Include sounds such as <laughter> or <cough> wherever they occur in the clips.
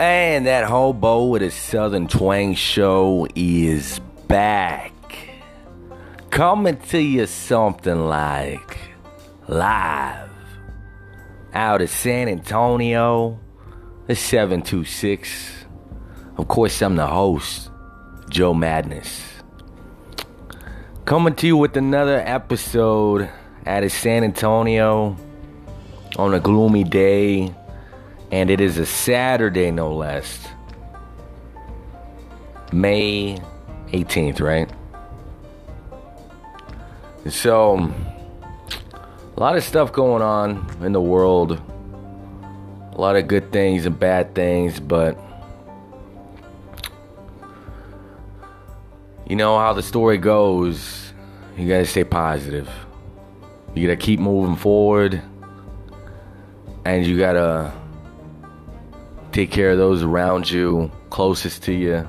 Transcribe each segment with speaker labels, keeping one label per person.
Speaker 1: And that hobo with a southern twang show is back. Coming to you something like live out of San Antonio, the 726. Of course, I'm the host, Joe Madness. Coming to you with another episode out of San Antonio on a gloomy day and it is a Saturday, no less. May 18th, right? So, a lot of stuff going on in the world. A lot of good things and bad things, but you know how the story goes. You gotta stay positive. You gotta keep moving forward. And you gotta Take care of those around you, closest to you.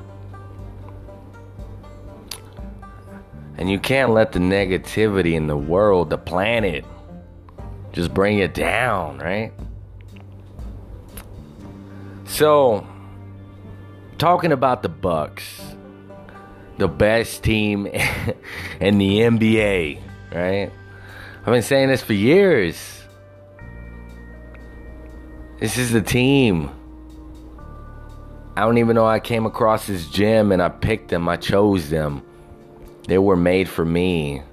Speaker 1: And you can't let the negativity in the world, the planet, just bring you down, right? So, talking about the Bucks, the best team <laughs> in the NBA, right? I've been saying this for years. This is the team I don't even know I came across this gym and I picked them. I chose them. They were made for me.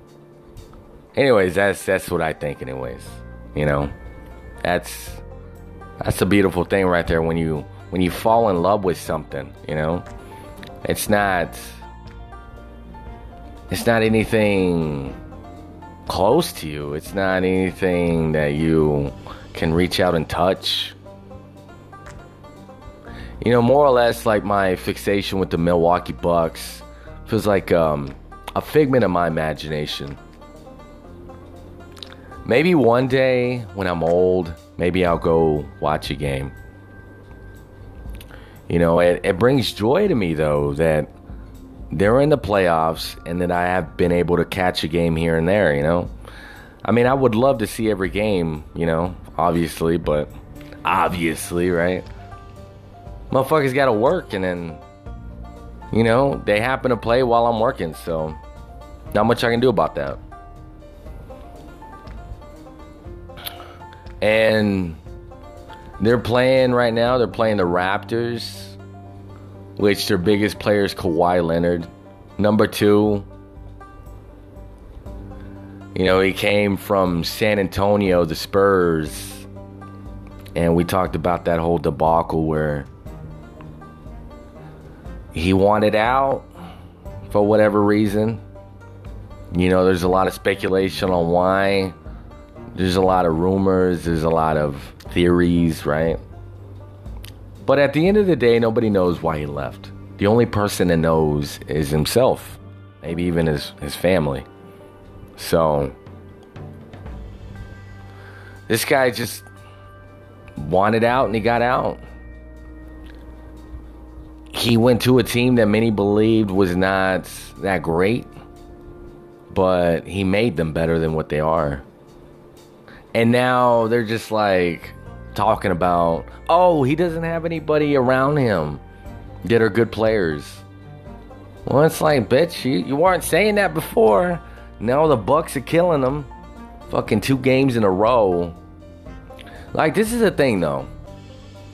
Speaker 1: Anyways, that's that's what I think anyways. You know. That's that's a beautiful thing right there when you when you fall in love with something, you know? It's not it's not anything close to you. It's not anything that you can reach out and touch you know, more or less like my fixation with the Milwaukee Bucks feels like um, a figment of my imagination. Maybe one day when I'm old, maybe I'll go watch a game. You know, it, it brings joy to me though that they're in the playoffs and that I have been able to catch a game here and there, you know. I mean, I would love to see every game, you know, obviously, but obviously, right? Motherfuckers got to work, and then, you know, they happen to play while I'm working, so not much I can do about that. And they're playing right now, they're playing the Raptors, which their biggest player is Kawhi Leonard. Number two, you know, he came from San Antonio, the Spurs. And we talked about that whole debacle where he wanted out for whatever reason. You know, there's a lot of speculation on why. There's a lot of rumors, there's a lot of theories, right? But at the end of the day, nobody knows why he left. The only person that knows is himself, maybe even his, his family. So, this guy just wanted out and he got out he went to a team that many believed was not that great, but he made them better than what they are. And now they're just like talking about, oh, he doesn't have anybody around him that are good players. Well, it's like, bitch, you, you weren't saying that before. Now the Bucks are killing them. Fucking two games in a row. Like, this is the thing, though.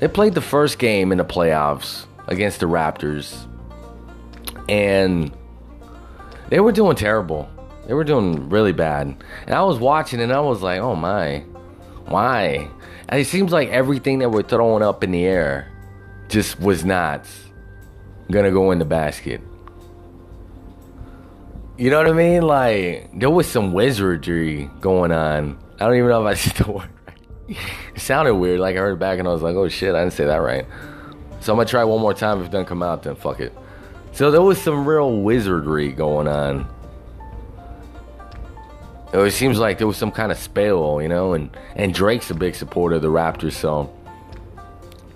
Speaker 1: They played the first game in the playoffs against the Raptors. And they were doing terrible. They were doing really bad. And I was watching and I was like, oh my, why? And it seems like everything that we're throwing up in the air just was not gonna go in the basket. You know what I mean? Like, there was some wizardry going on. I don't even know if I said the <laughs> word right. It sounded weird. Like, I heard it back and I was like, oh shit, I didn't say that right. So I'm gonna try one more time. If it doesn't come out, then fuck it. So there was some real wizardry going on. It seems like there was some kind of spell, you know, and and Drake's a big supporter of the Raptors, so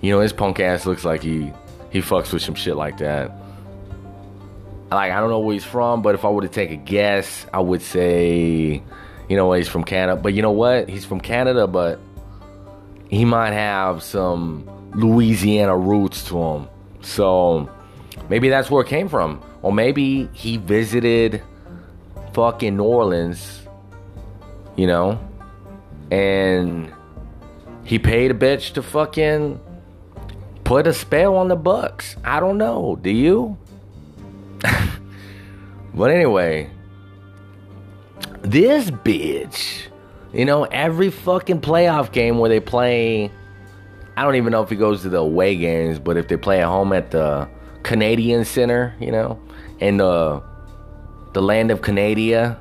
Speaker 1: you know his punk ass looks like he he fucks with some shit like that. Like I don't know where he's from, but if I were to take a guess, I would say, you know, he's from Canada. But you know what? He's from Canada, but he might have some Louisiana roots to him. So maybe that's where it came from. Or maybe he visited fucking New Orleans, you know, and he paid a bitch to fucking put a spell on the Bucks. I don't know. Do you? <laughs> but anyway, this bitch, you know, every fucking playoff game where they play, I don't even know if he goes to the away games, but if they play at home at the Canadian Center, you know, in the the land of Canada,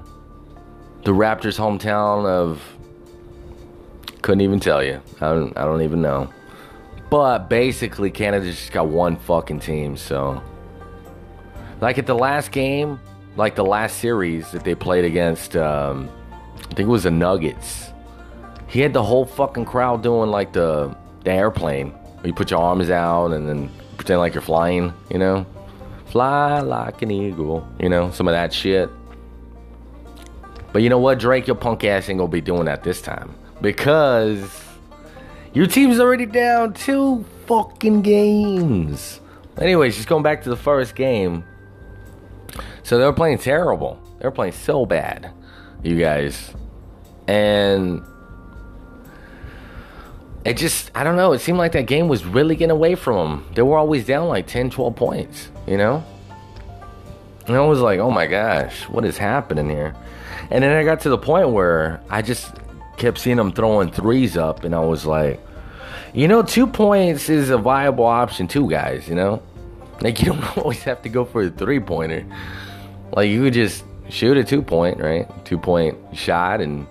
Speaker 1: the Raptors' hometown of couldn't even tell you. I don't, I don't even know. But basically, Canada just got one fucking team. So, like at the last game, like the last series that they played against, um, I think it was the Nuggets. He had the whole fucking crowd doing like the the airplane. You put your arms out and then pretend like you're flying. You know, fly like an eagle. You know, some of that shit. But you know what, Drake, your punk ass ain't gonna be doing that this time because your team's already down two fucking games. Anyways, just going back to the first game. So they were playing terrible. They were playing so bad, you guys. And it just, I don't know, it seemed like that game was really getting away from them. They were always down like 10, 12 points, you know? And I was like, oh my gosh, what is happening here? And then I got to the point where I just kept seeing them throwing threes up, and I was like, you know, two points is a viable option too, guys. You know, like <laughs> you don't always have to go for a three pointer. Like you could just shoot a two point, right? Two point shot, and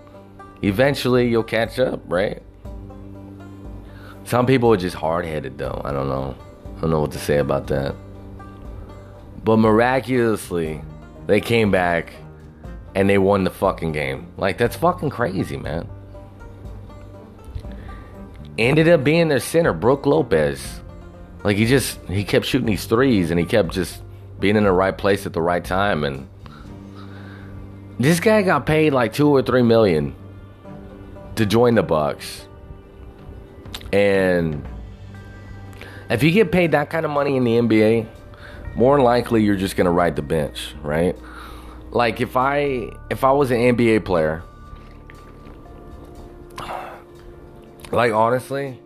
Speaker 1: eventually you'll catch up, right? Some people are just hard headed, though. I don't know. I don't know what to say about that. But miraculously, they came back and they won the fucking game. Like, that's fucking crazy, man. Ended up being their center, Brook Lopez. Like, he just, he kept shooting these threes and he kept just being in the right place at the right time. And this guy got paid like two or three million to join the Bucks. And if you get paid that kind of money in the NBA, more likely you're just gonna ride the bench, right? Like if I if I was an NBA player, like honestly,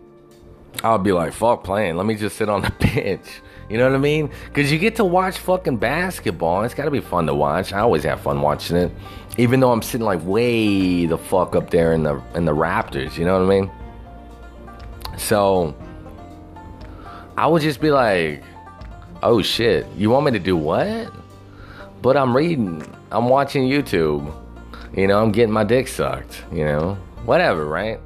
Speaker 1: I would be like, fuck playing. Let me just sit on the <laughs> bench. You know what I mean? Because you get to watch fucking basketball. It's got to be fun to watch. I always have fun watching it, even though I'm sitting like way the fuck up there in the in the Raptors. You know what I mean? So I would just be like, oh shit, you want me to do what? But I'm reading, I'm watching YouTube. You know, I'm getting my dick sucked, you know? Whatever, right?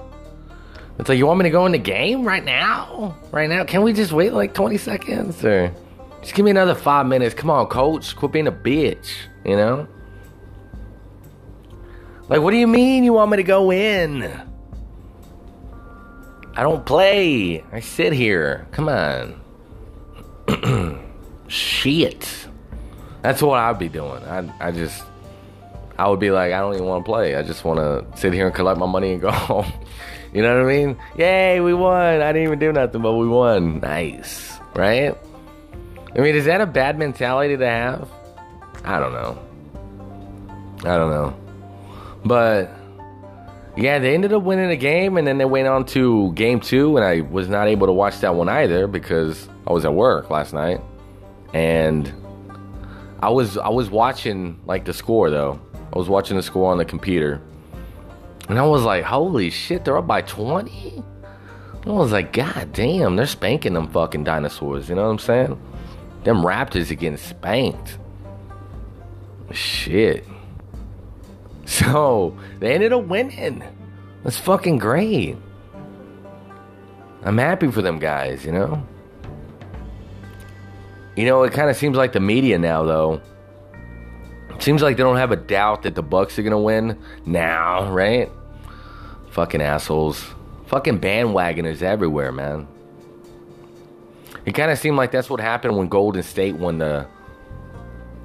Speaker 1: It's like, you want me to go in the game right now? Right now? Can we just wait like 20 seconds? Or just give me another five minutes. Come on, coach. Quit being a bitch, you know? Like, what do you mean you want me to go in? I don't play. I sit here. Come on. <clears throat> Shit. That's what I'd be doing. I I just I would be like, I don't even want to play. I just want to sit here and collect my money and go <laughs> home. you know what I mean? Yay, we won. I didn't even do nothing, but we won. Nice, right? I mean, is that a bad mentality to have? I don't know. I don't know. But yeah, they ended up winning the game, and then they went on to game two, and I was not able to watch that one either because I was at work last night, and I was I was watching like the score though. I was watching the score on the computer, and I was like, "Holy shit, they're up by 20." I was like, "God damn, they're spanking them fucking dinosaurs." You know what I'm saying? Them Raptors are getting spanked. Shit. So they ended up winning. That's fucking great. I'm happy for them guys, you know? You know, it kind of seems like the media now, though. It seems like they don't have a doubt that the Bucks are gonna win now, right? Fucking assholes. Fucking bandwagoners everywhere, man. It kind of seemed like that's what happened when Golden State won the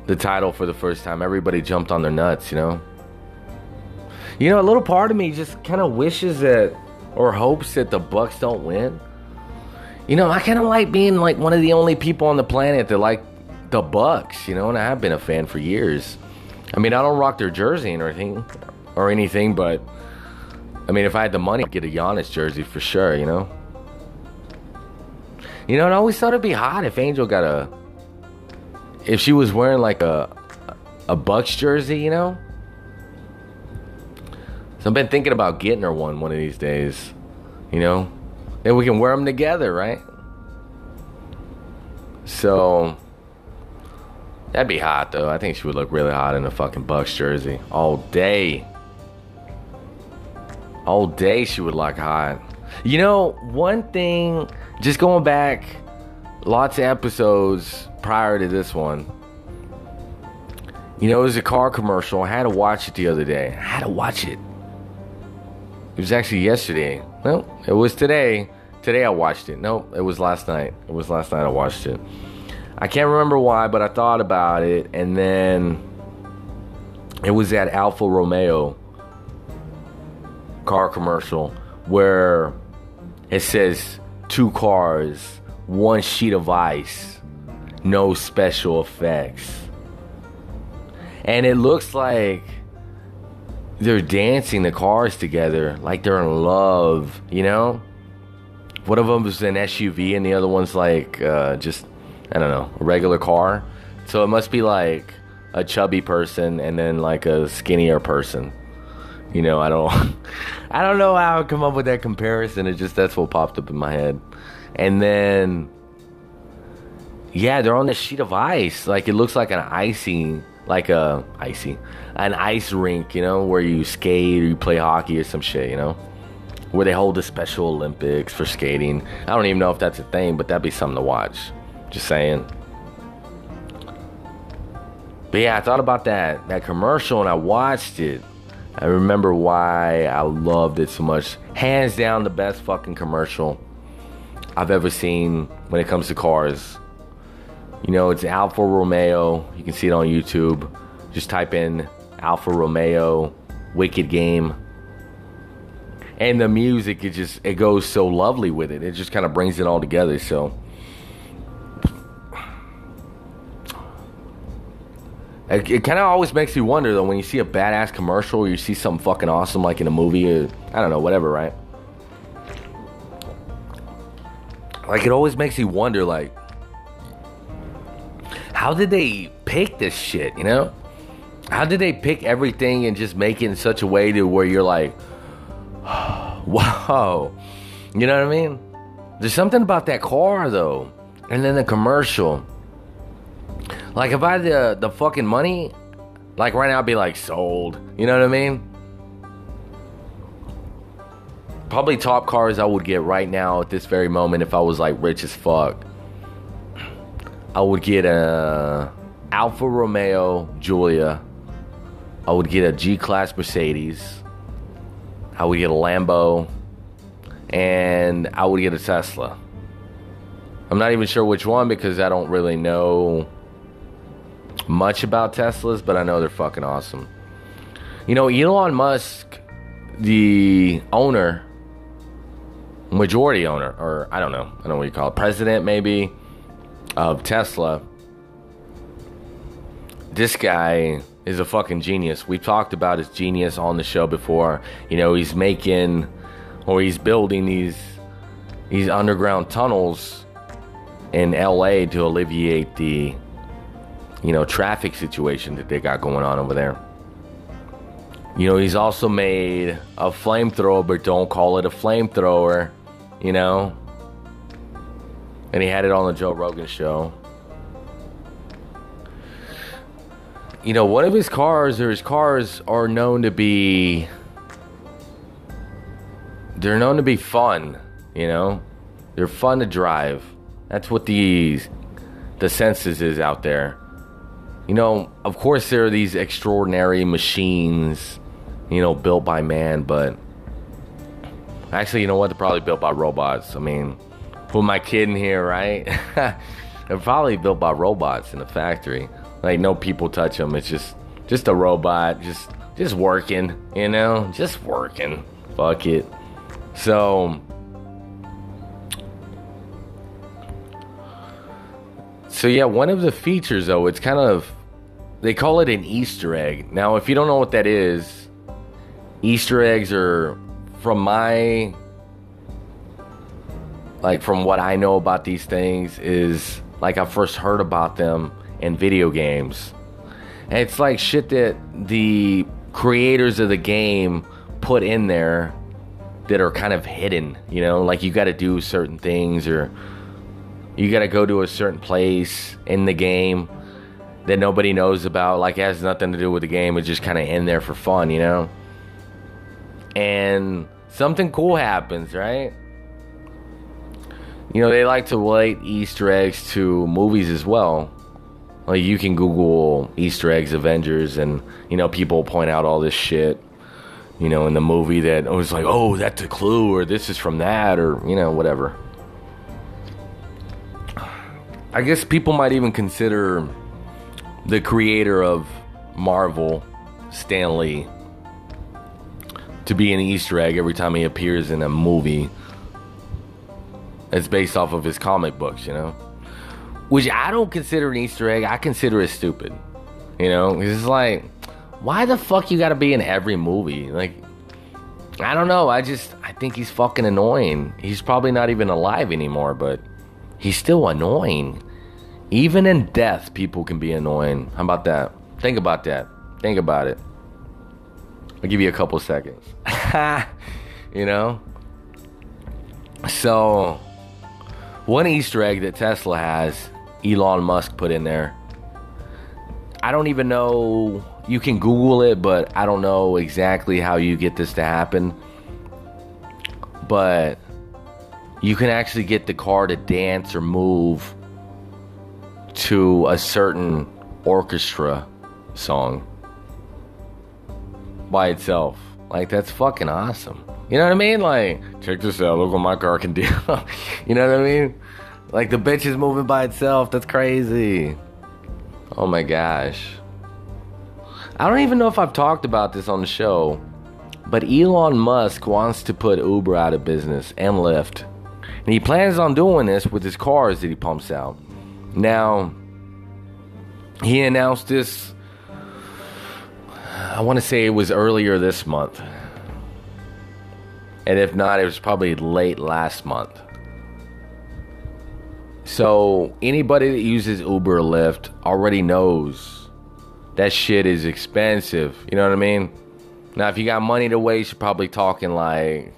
Speaker 1: the title for the first time. Everybody jumped on their nuts, you know? You know, a little part of me just kind of wishes that or hopes that the Bucks don't win. You know, I kind of like being like one of the only people on the planet that like the Bucks. You know, and I have been a fan for years. I mean, I don't rock their jersey or anything, or anything, but I mean, if I had the money, I'd get a Giannis jersey for sure. You know. You know, I always thought it'd be hot if Angel got a, if she was wearing like a, a Bucks jersey. You know. So I've been thinking about getting her one one of these days. You know, then we can wear them together, right? So that'd be hot, though. I think she would look really hot in a fucking Bucks jersey all day. All day she would look hot. You know, one thing, just going back lots of episodes prior to this one. You know, it was a car commercial. I had to watch it the other day. I had to watch it. It was actually yesterday. No, it was today. Today I watched it. No, it was last night. It was last night I watched it. I can't remember why, but I thought about it, and then it was that Alfa Romeo car commercial where it says two cars, one sheet of ice, no special effects. And it looks like they're dancing the cars together like they're in love, you know? One of them is an SUV and the other one's like uh, just, I don't know, a regular car. So it must be like a chubby person and then like a skinnier person. You know, I don't, <laughs> I don't know how I come up with that comparison. It just that's what popped up in my head, and then, yeah, they're on this sheet of ice. Like it looks like an icy like a icy, an ice rink, you know, where you skate or you play hockey or some shit, you know, where they hold the Special Olympics for skating. I don't even know if that's a thing, but that'd be something to watch. Just saying. But yeah, I thought about that that commercial and I watched it. I remember why I loved it so much. Hands down, the best fucking commercial I've ever seen when it comes to cars. You know, it's Alfa Romeo. You can see it on YouTube. Just type in Alfa Romeo Wicked Game. And the music, it just it goes so lovely with it. It just kind of brings it all together. So it, it kind of always makes you wonder though when you see a badass commercial, or you see something fucking awesome like in a movie, or, I don't know, whatever, right? Like it always makes you wonder, like how did they pick this shit, you know? How did they pick everything and just make it in such a way to where you're like, <sighs> wow. You know what I mean? There's something about that car though. And then the commercial. Like if I had the, the fucking money, like right now I'd be like sold. You know what I mean? Probably top cars I would get right now at this very moment if I was like rich as fuck. I would get a Alfa Romeo Giulia. I would get a G Class Mercedes. I would get a Lambo. And I would get a Tesla. I'm not even sure which one because I don't really know much about Teslas, but I know they're fucking awesome. You know, Elon Musk, the owner, majority owner, or I don't know, I don't know what you call it, president maybe of Tesla, this guy is a fucking genius. We talked about his genius on the show before. You know, he's making or he's building these these underground tunnels in LA to alleviate the you know traffic situation that they got going on over there. You know, he's also made a flamethrower, but don't call it a flamethrower, you know and he had it on the Joe Rogan show. You know, one of his cars or his cars are known to be they're known to be fun, you know? They're fun to drive. That's what the the census is out there. You know, of course there are these extraordinary machines, you know, built by man, but actually, you know what? They're probably built by robots. I mean, put my kid in here, right? <laughs> They're probably built by robots in a factory. Like no people touch them. It's just just a robot, just just working, you know, just working. Fuck it. So, so yeah, one of the features though, it's kind of they call it an Easter egg. Now, if you don't know what that is, Easter eggs are from my like from what I know about these things is like I first heard about them in video games. And it's like shit that the creators of the game put in there that are kind of hidden, you know, like you got to do certain things or you got to go to a certain place in the game that nobody knows about. Like it has nothing to do with the game. It's just kind of in there for fun you know? And something cool happens right? You know they like to relate easter eggs to movies as well like you can google easter eggs avengers and you know people point out all this shit you know in the movie that oh, was like oh that's a clue or this is from that or you know whatever i guess people might even consider the creator of Marvel, Stan Lee, to be an Easter egg every time he appears in a movie. It's based off of his comic books, you know? Which I don't consider an Easter egg, I consider it stupid. You know? It's like, why the fuck you gotta be in every movie? Like, I don't know. I just, I think he's fucking annoying. He's probably not even alive anymore, but he's still annoying. Even in death, people can be annoying. How about that? Think about that. Think about it. I'll give you a couple seconds. <laughs> you know? So, one Easter egg that Tesla has, Elon Musk put in there. I don't even know. You can Google it, but I don't know exactly how you get this to happen. But you can actually get the car to dance or move to a certain orchestra song by itself. Like that's fucking awesome. You know what I mean? Like, check this out. Look what my car can do. <laughs> you know what I mean? Like the bitch is moving by itself. That's crazy. Oh my gosh. I don't even know if I've talked about this on the show, but Elon Musk wants to put Uber out of business and Lyft. And he plans on doing this with his cars that he pumps out. Now, he announced this, I want to say it was earlier this month. And if not, it was probably late last month. So, anybody that uses Uber or Lyft already knows that shit is expensive. You know what I mean? Now, if you got money to waste, you're probably talking like,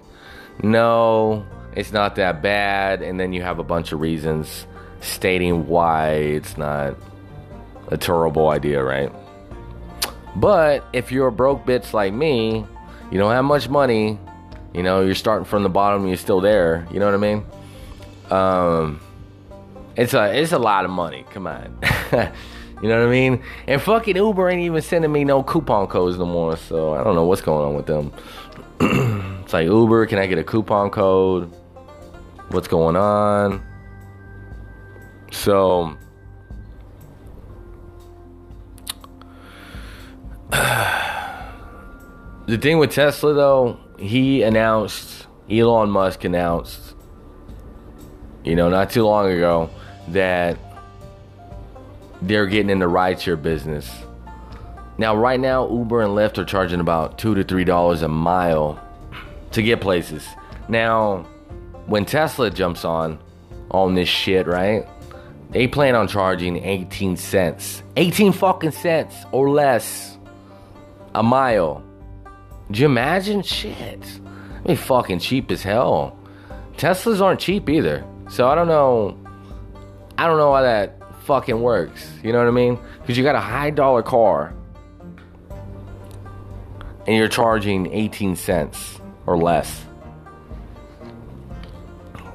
Speaker 1: no, it's not that bad. And then you have a bunch of reasons stating why it's not a terrible idea, right? But if you're a broke bitch like me, you don't have much money, you know, you're starting from the bottom, you're still there, you know what I mean? Um, it's a it's a lot of money. Come on. <laughs> you know what I mean? And fucking Uber ain't even sending me no coupon codes no more, so I don't know what's going on with them. <clears throat> it's like Uber, can I get a coupon code? What's going on? So <sighs> the thing with Tesla though, he announced Elon Musk announced you know, not too long ago that they're getting into rideshare business. Now, right now, Uber and Lyft are charging about two to three dollars a mile to get places. Now, when Tesla jumps on on this shit, right? They plan on charging 18 cents. 18 fucking cents or less a mile. Do you imagine? Shit. I mean, fucking cheap as hell. Teslas aren't cheap either. So I don't know. I don't know why that fucking works. You know what I mean? Because you got a high dollar car and you're charging 18 cents or less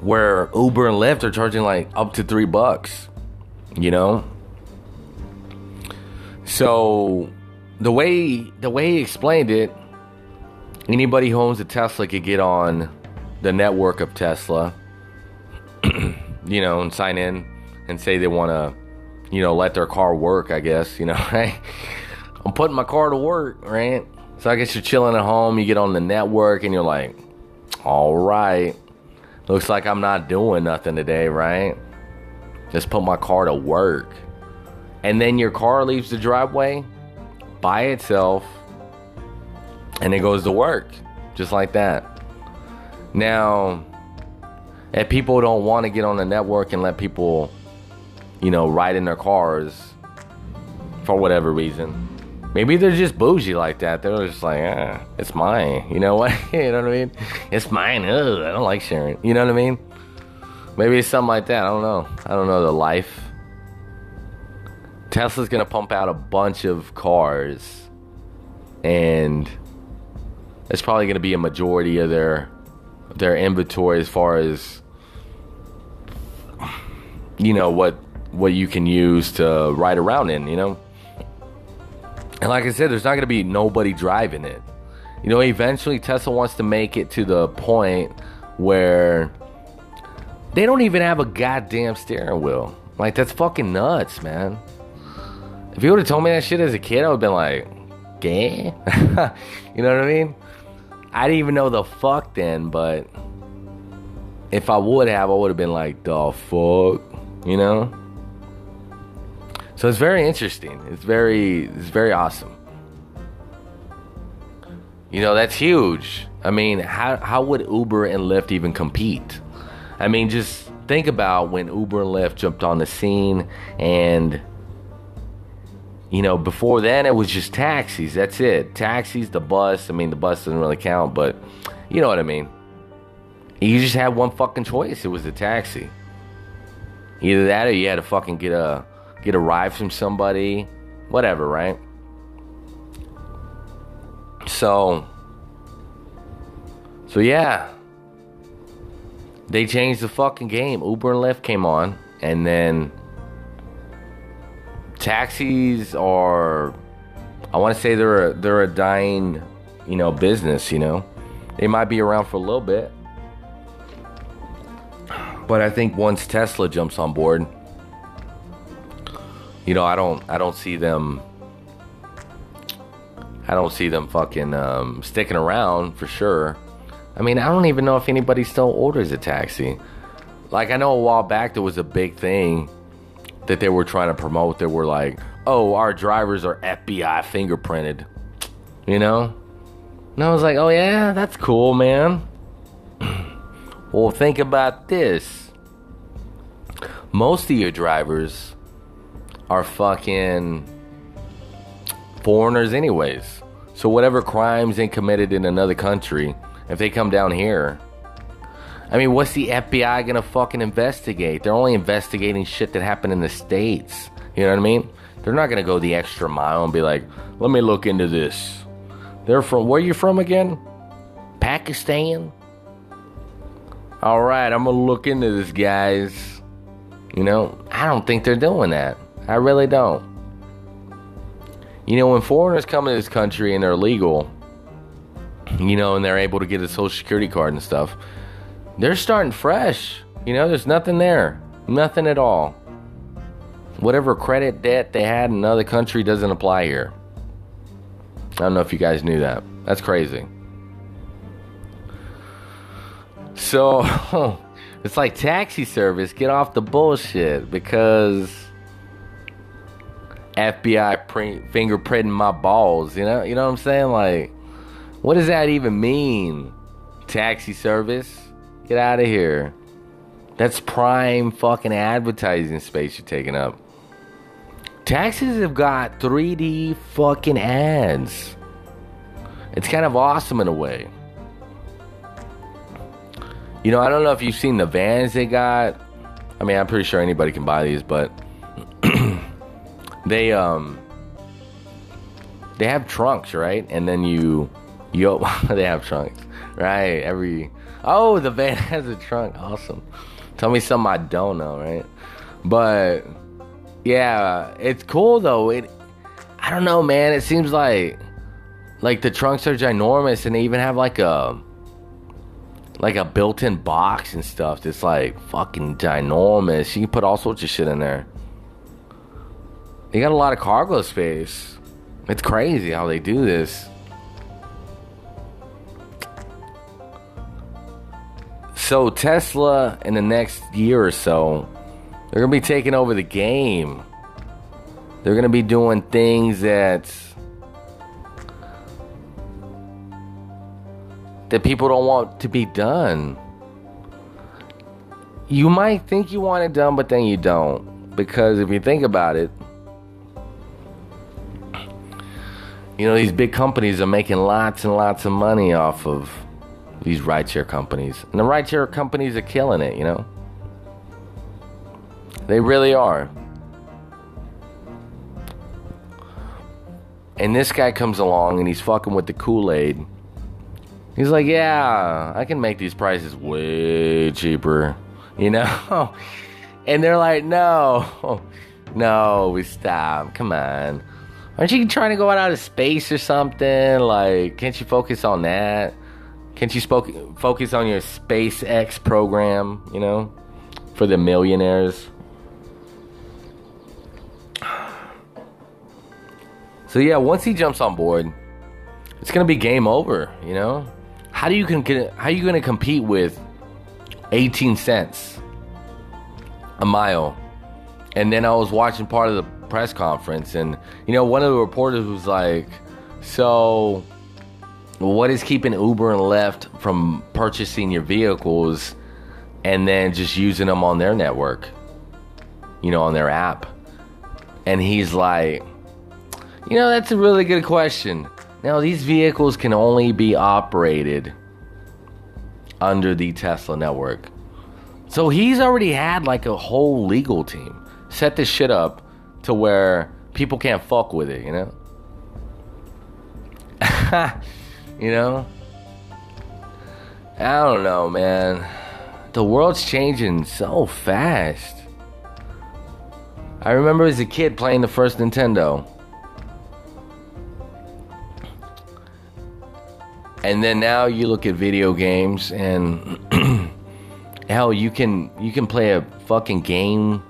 Speaker 1: where Uber and Lyft are charging like up to three bucks, you know. So the way the way he explained it, anybody who owns a Tesla could get on the network of Tesla, <clears throat> you know, and sign in and say they want to, you know, let their car work. I guess you know, <laughs> right? I'm putting my car to work, right? So I guess you're chilling at home, you get on the network, and you're like, All right. Looks like I'm not doing nothing today, right? Just put my car to work. And then your car leaves the driveway by itself and it goes to work just like that. Now, if people don't want to get on the network and let people, you know, ride in their cars for whatever reason, maybe they're just bougie like that. They're just like, eh, it's mine. <laughs> You know what? <laughs> you know what I mean? It's mine. Ugh, I don't like sharing. You know what I mean? Maybe it's something like that. I don't know. I don't know the life. Tesla's gonna pump out a bunch of cars, and it's probably gonna be a majority of their their inventory as far as you know what what you can use to ride around in. You know, and like I said, there's not gonna be nobody driving it. You know, eventually Tesla wants to make it to the point where they don't even have a goddamn steering wheel. Like that's fucking nuts, man. If you would have told me that shit as a kid, I would have been like, gay? <laughs> you know what I mean? I didn't even know the fuck then, but if I would have, I would have been like, the fuck? You know? So it's very interesting. It's very it's very awesome. You know, that's huge. I mean, how how would Uber and Lyft even compete? I mean, just think about when Uber and Lyft jumped on the scene and you know, before then it was just taxis. That's it. Taxis, the bus. I mean, the bus doesn't really count, but you know what I mean. You just had one fucking choice. It was the taxi. Either that or you had to fucking get a get a ride from somebody, whatever, right? So So yeah. They changed the fucking game. Uber and Lyft came on and then taxis are I want to say they're a, they're a dying, you know, business, you know. They might be around for a little bit. But I think once Tesla jumps on board, you know, I don't I don't see them I don't see them fucking um, sticking around for sure. I mean, I don't even know if anybody still orders a taxi. Like I know a while back there was a big thing that they were trying to promote that were like, oh, our drivers are FBI fingerprinted. You know? And I was like, oh, yeah, that's cool, man. <clears throat> well, think about this. Most of your drivers are fucking foreigners, anyways. So, whatever crimes they committed in another country, if they come down here, I mean, what's the FBI gonna fucking investigate? They're only investigating shit that happened in the States. You know what I mean? They're not gonna go the extra mile and be like, let me look into this. They're from, where you from again? Pakistan? Alright, I'm gonna look into this, guys. You know, I don't think they're doing that. I really don't. You know, when foreigners come to this country and they're legal, you know, and they're able to get a social security card and stuff, they're starting fresh. You know, there's nothing there. Nothing at all. Whatever credit debt they had in another country doesn't apply here. I don't know if you guys knew that. That's crazy. So, <laughs> it's like taxi service. Get off the bullshit because FBI print, fingerprinting my balls. You know, you know what I'm saying? Like, what does that even mean? Taxi service? Get out of here. That's prime fucking advertising space you're taking up. Taxis have got 3D fucking ads. It's kind of awesome in a way. You know, I don't know if you've seen the vans they got. I mean, I'm pretty sure anybody can buy these, but <clears throat> they um they have trunks, right? And then you you <laughs> they have trunks, right? Every Oh, the van <laughs> has a trunk. Awesome. Tell me something I don't know, right? But yeah, it's cool though. It I don't know, man. It seems like like the trunks are ginormous and they even have like a like a built-in box and stuff that's like fucking ginormous. You can put all sorts of shit in there. They got a lot of cargo space. It's crazy how they do this. So Tesla in the next year or so, they're gonna be taking over the game. They're gonna be doing things that that people don't want to be done. You might think you want it done, but then you don't. Because if you think about it, you know, these big companies are making lots and lots of money off of these rideshare companies. And the rideshare companies are killing it, you know? They really are. And this guy comes along and he's fucking with the Kool Aid. He's like, yeah, I can make these prices way cheaper, <laughs> you know? and they're like, no, <laughs> no, we stop. Come on. Aren't you trying to go out of space or something? Like, can't you focus on that? Can't you spoke, focus on your SpaceX program, you know, for the millionaires? So yeah, once he jumps on board, it's gonna be game over. You know, how do you can how are you gonna compete with 18 cents a mile? And then I was watching part of the press conference, and you know, one of the reporters was like, "So, what is keeping Uber and Lyft from purchasing your vehicles and then just using them on their network? You know, on their app?" And he's like you know, that's a really good question. Now, these vehicles can only be operated under the Tesla network. So he's already had like a whole legal team set this shit up to where people can't fuck with it, you know? <laughs> you know? I don't know, man. The world's changing so fast. I remember as a kid playing the first Nintendo. and then now you look at video games and <clears throat> hell you can you can play a fucking game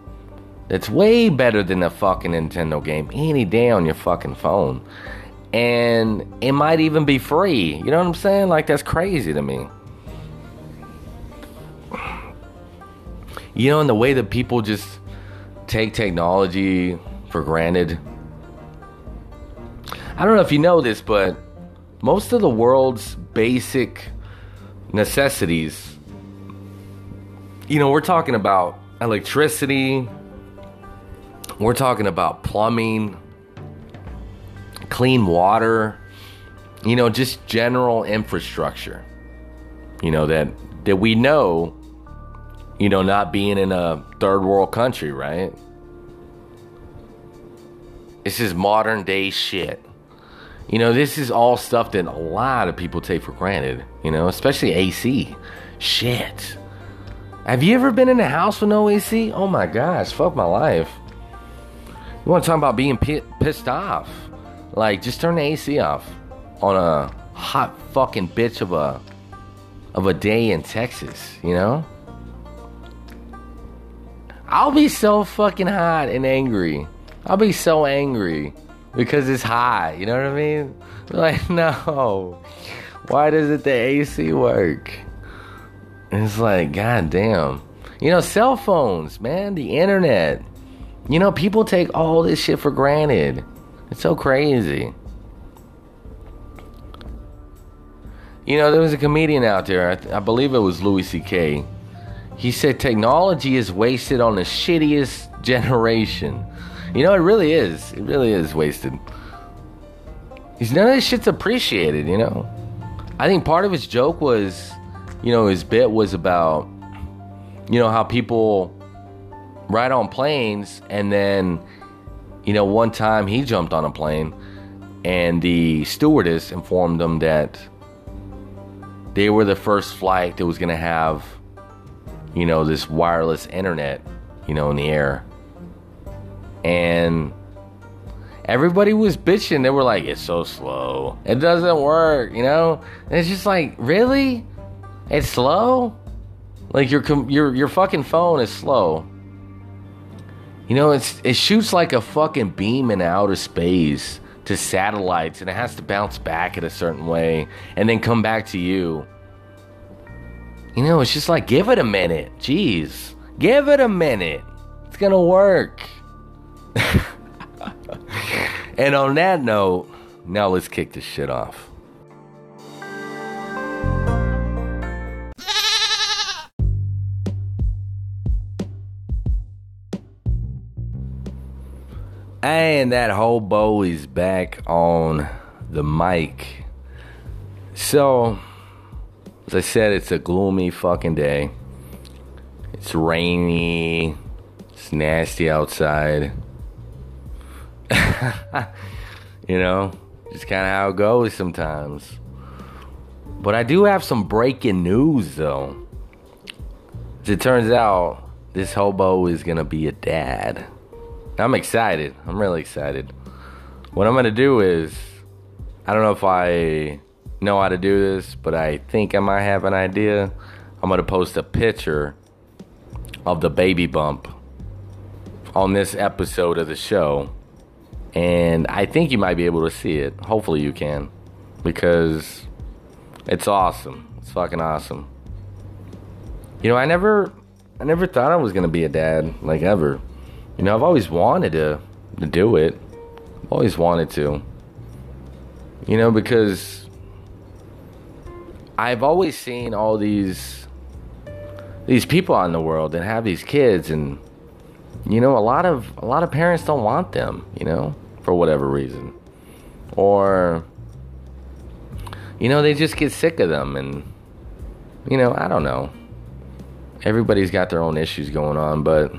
Speaker 1: that's way better than a fucking Nintendo game any day on your fucking phone. And it might even be free you know what I'm saying? Like that's crazy to me. You know in the way that people just take technology for granted? I don't know if you know this but most of the world's basic necessities, you know, we're talking about electricity, we're talking about plumbing, clean water, you know, just general infrastructure. You know that that we know, you know, not being in a third world country, right? This is modern day shit. You know, this is all stuff that a lot of people take for granted, you know, especially AC. Shit. Have you ever been in a house with no AC? Oh my gosh, fuck my life. You want to talk about being pissed off? Like, just turn the AC off on a hot fucking bitch of a of a day in Texas, you know? I'll be so fucking hot and angry. I'll be so angry because it's hot. You know what I mean? <laughs> Like, no. Why doesn't the AC work? It's like, god damn. You know, cell phones, man, the internet. You know, people take all this shit for granted. It's so crazy. You know, there was a comedian out there, I, th- I believe it was Louis C.K. He said technology is wasted on the shittiest generation. You know, it really is. It really is wasted. He's none of this shit's appreciated, you know. I think part of his joke was, you know, his bit was about, you know, how people ride on planes and then, you know, one time he jumped on a plane and the stewardess informed him that they were the first flight that was going to have, you know, this wireless internet, you know, in the air and everybody was bitching. They were like, "It's so slow. It doesn't work." You know, and it's just like, really, it's slow. Like your your your fucking phone is slow. You know, it's it shoots like a fucking beam in outer space to satellites, and it has to bounce back in a certain way and then come back to you. You know, it's just like, give it a minute. Jeez. Give it a minute. It's going to work. <laughs> and on that note, now let's kick this shit off. And that hobo is back on the mic. So, as I said, it's a gloomy fucking day. It's rainy. It's nasty outside. <laughs> you know, just kind of how it goes sometimes. But I do have some breaking news, though. As it turns out, this hobo is gonna be a dad. I'm excited. I'm really excited. What I'm gonna do is, I don't know if I know how to do this, but I think I might have an idea. I'm gonna post a picture of the baby bump on this episode of the show. And I think you might be able to see it. Hopefully you can. Because it's awesome. It's fucking awesome. You know, I never I never thought I was gonna be a dad, like ever. You know, I've always wanted to to do it. I've always wanted to. You know, because I've always seen all these these people in the world that have these kids and you know, a lot of a lot of parents don't want them, you know, for whatever reason. Or you know, they just get sick of them and you know, I don't know. Everybody's got their own issues going on, but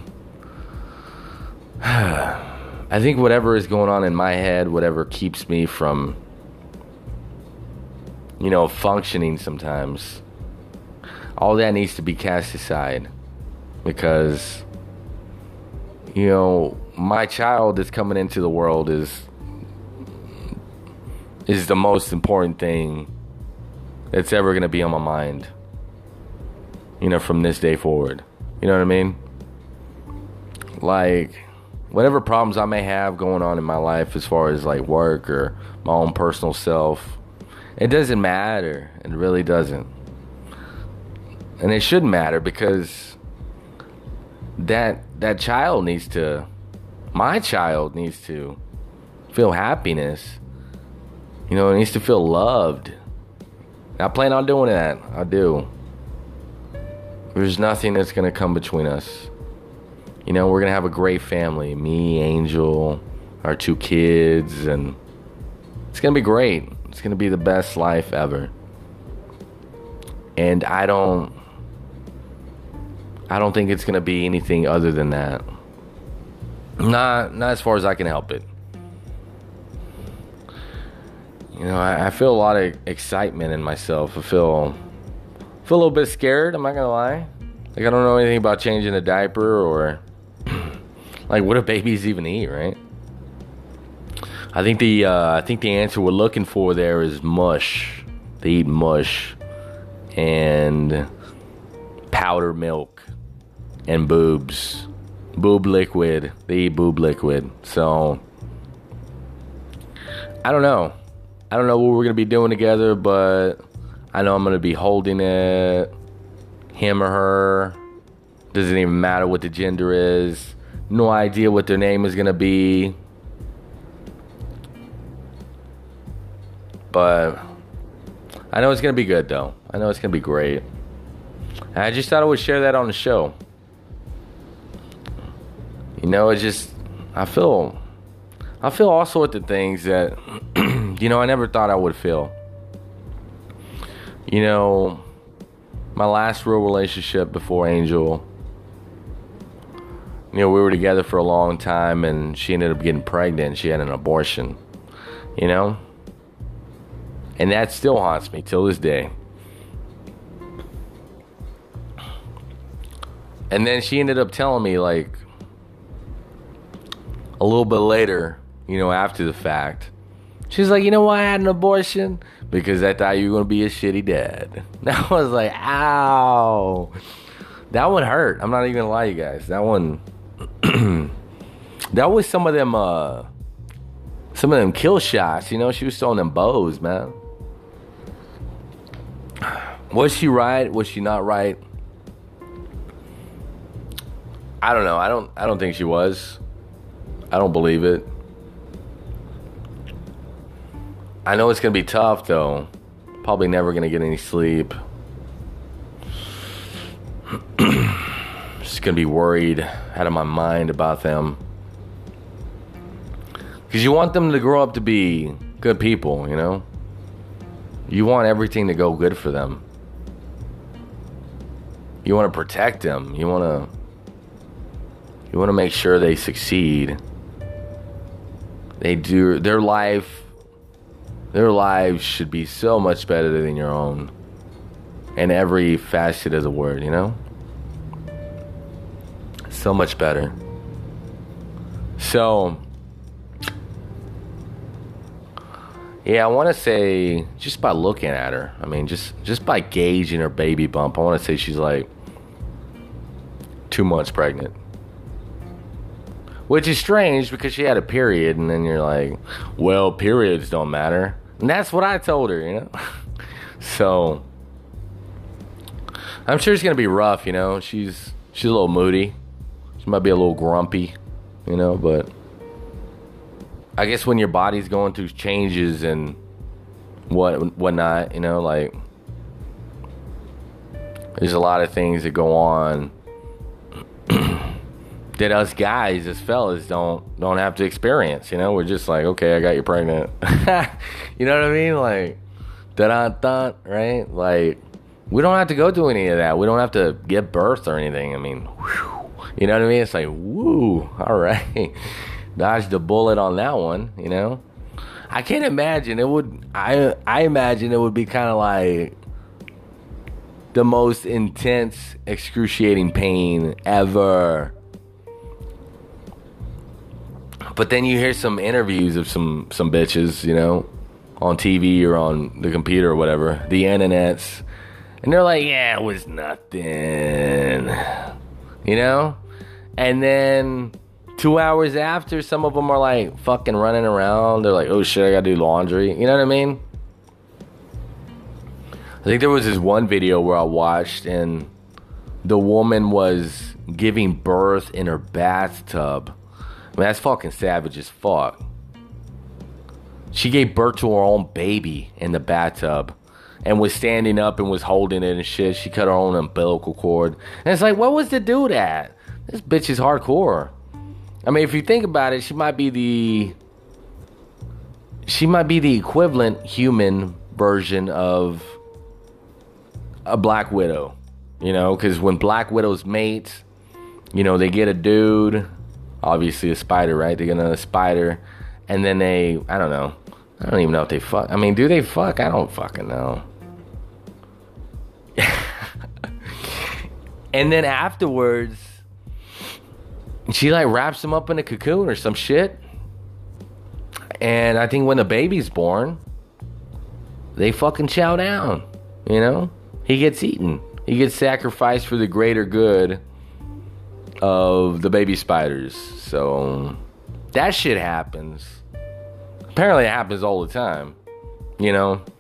Speaker 1: <sighs> I think whatever is going on in my head, whatever keeps me from, you know, functioning sometimes, all that needs to be cast aside. Because, you know, my child that's coming into the world is is the most important thing that's ever going to be on my mind. You know, from this day forward. You know what I mean? Like whatever problems I may have going on in my life as far as like work or my own personal self, it doesn't matter. It really doesn't. And it shouldn't matter because that that child needs to my child needs to feel happiness. You know, it needs to feel loved. I plan on doing that. I do. There's nothing that's going to come between us. You know, we're going to have a great family. Me, Angel, our two kids, and it's going to be great. It's going to be the best life ever. And I don't I don't think it's going to be anything other than that. Not not as far as I can help it. You know, I, I feel a lot of excitement in myself. I feel feel a little bit scared, I'm not going to lie. Like I don't know anything about changing a diaper or like, what do babies even eat, right? I think the uh, I think the answer we're looking for there is mush. They eat mush and powder milk and boobs, boob liquid. They eat boob liquid. So I don't know. I don't know what we're gonna be doing together, but I know I'm gonna be holding it. Him or her. Doesn't even matter what the gender is no idea what their name is going to be. But I know it's going to be good, though. I know it's going to be great. And I just thought I would share that on the show. You know, it just, I feel, I feel all sorts of things that, <clears throat> you know, I never thought I would feel. You know, my last real relationship before Angel you know, we were together for a long time and she ended up getting pregnant. And she had an abortion, you know? And that still haunts me till this day. And then she ended up telling me, like, a little bit later, you know, after the fact, she's like, you know why I had an abortion? Because I thought you were going to be a shitty dad. <laughs> I was like, ow. That one hurt. I'm not even to lie you guys. That one <clears throat> that was some of them uh some of them kill shots, you know, she was throwing them bows, man. Was she right? Was she not right? I don't know. I don't I don't think she was. I don't believe it. I know it's going to be tough though. Probably never going to get any sleep. Just going to be worried out of my mind about them. Cuz you want them to grow up to be good people, you know? You want everything to go good for them. You want to protect them. You want to you want to make sure they succeed. They do their life their lives should be so much better than your own. In every facet of the word, you know? So much better. So Yeah, I want to say just by looking at her. I mean, just just by gauging her baby bump, I want to say she's like 2 months pregnant. Which is strange because she had a period, and then you're like, well, periods don't matter. And that's what I told her, you know? <laughs> so, I'm sure it's to be rough, you know? She's, she's a little moody. She might be a little grumpy, you know? But I guess when your body's going through changes and what whatnot, you know, like there's a lot of things that go on <clears throat> that us guys, as fellas, don't don't have to experience. You know, we're just like, okay, I got you pregnant. <laughs> you know what I mean? Like, da da da, right? Like, we don't have to go through any of that. We don't have to give birth or anything. I mean, whew, you know what I mean? It's like, woo, all right, <laughs> dodged the bullet on that one. You know, I can't imagine it would. I I imagine it would be kind of like the most intense, excruciating pain ever but then you hear some interviews of some some bitches, you know, on TV or on the computer or whatever, the internets, and they're like, "Yeah, it was nothing," you know, and then two hours after, some of them are like fucking running around. They're like, "Oh shit, I gotta do laundry," you know what I mean? I think there was this one video where I watched and the woman was giving birth in her bathtub mean, that's fucking savage as fuck. She gave birth to her own baby in the bathtub and was standing up and was holding it and shit. She cut her own umbilical cord. And it's like, what was to do that? This bitch is hardcore. I mean, if you think about it, she might be the she might be the equivalent human version of a black widow. You know, because when black widows mate, you know, they get a dude obviously a spider, right? They get another spider, and then they, I don't know. I don't even know if they fuck. I mean, do they fuck? I don't fucking know. <laughs> and then afterwards, she like wraps him up in a cocoon or some shit. And I think when the baby's born, they fucking chow down. You know? He gets eaten. He gets sacrificed for the greater good of the baby spiders. So that shit happens. Apparently, it happens all the time. You know? <sighs>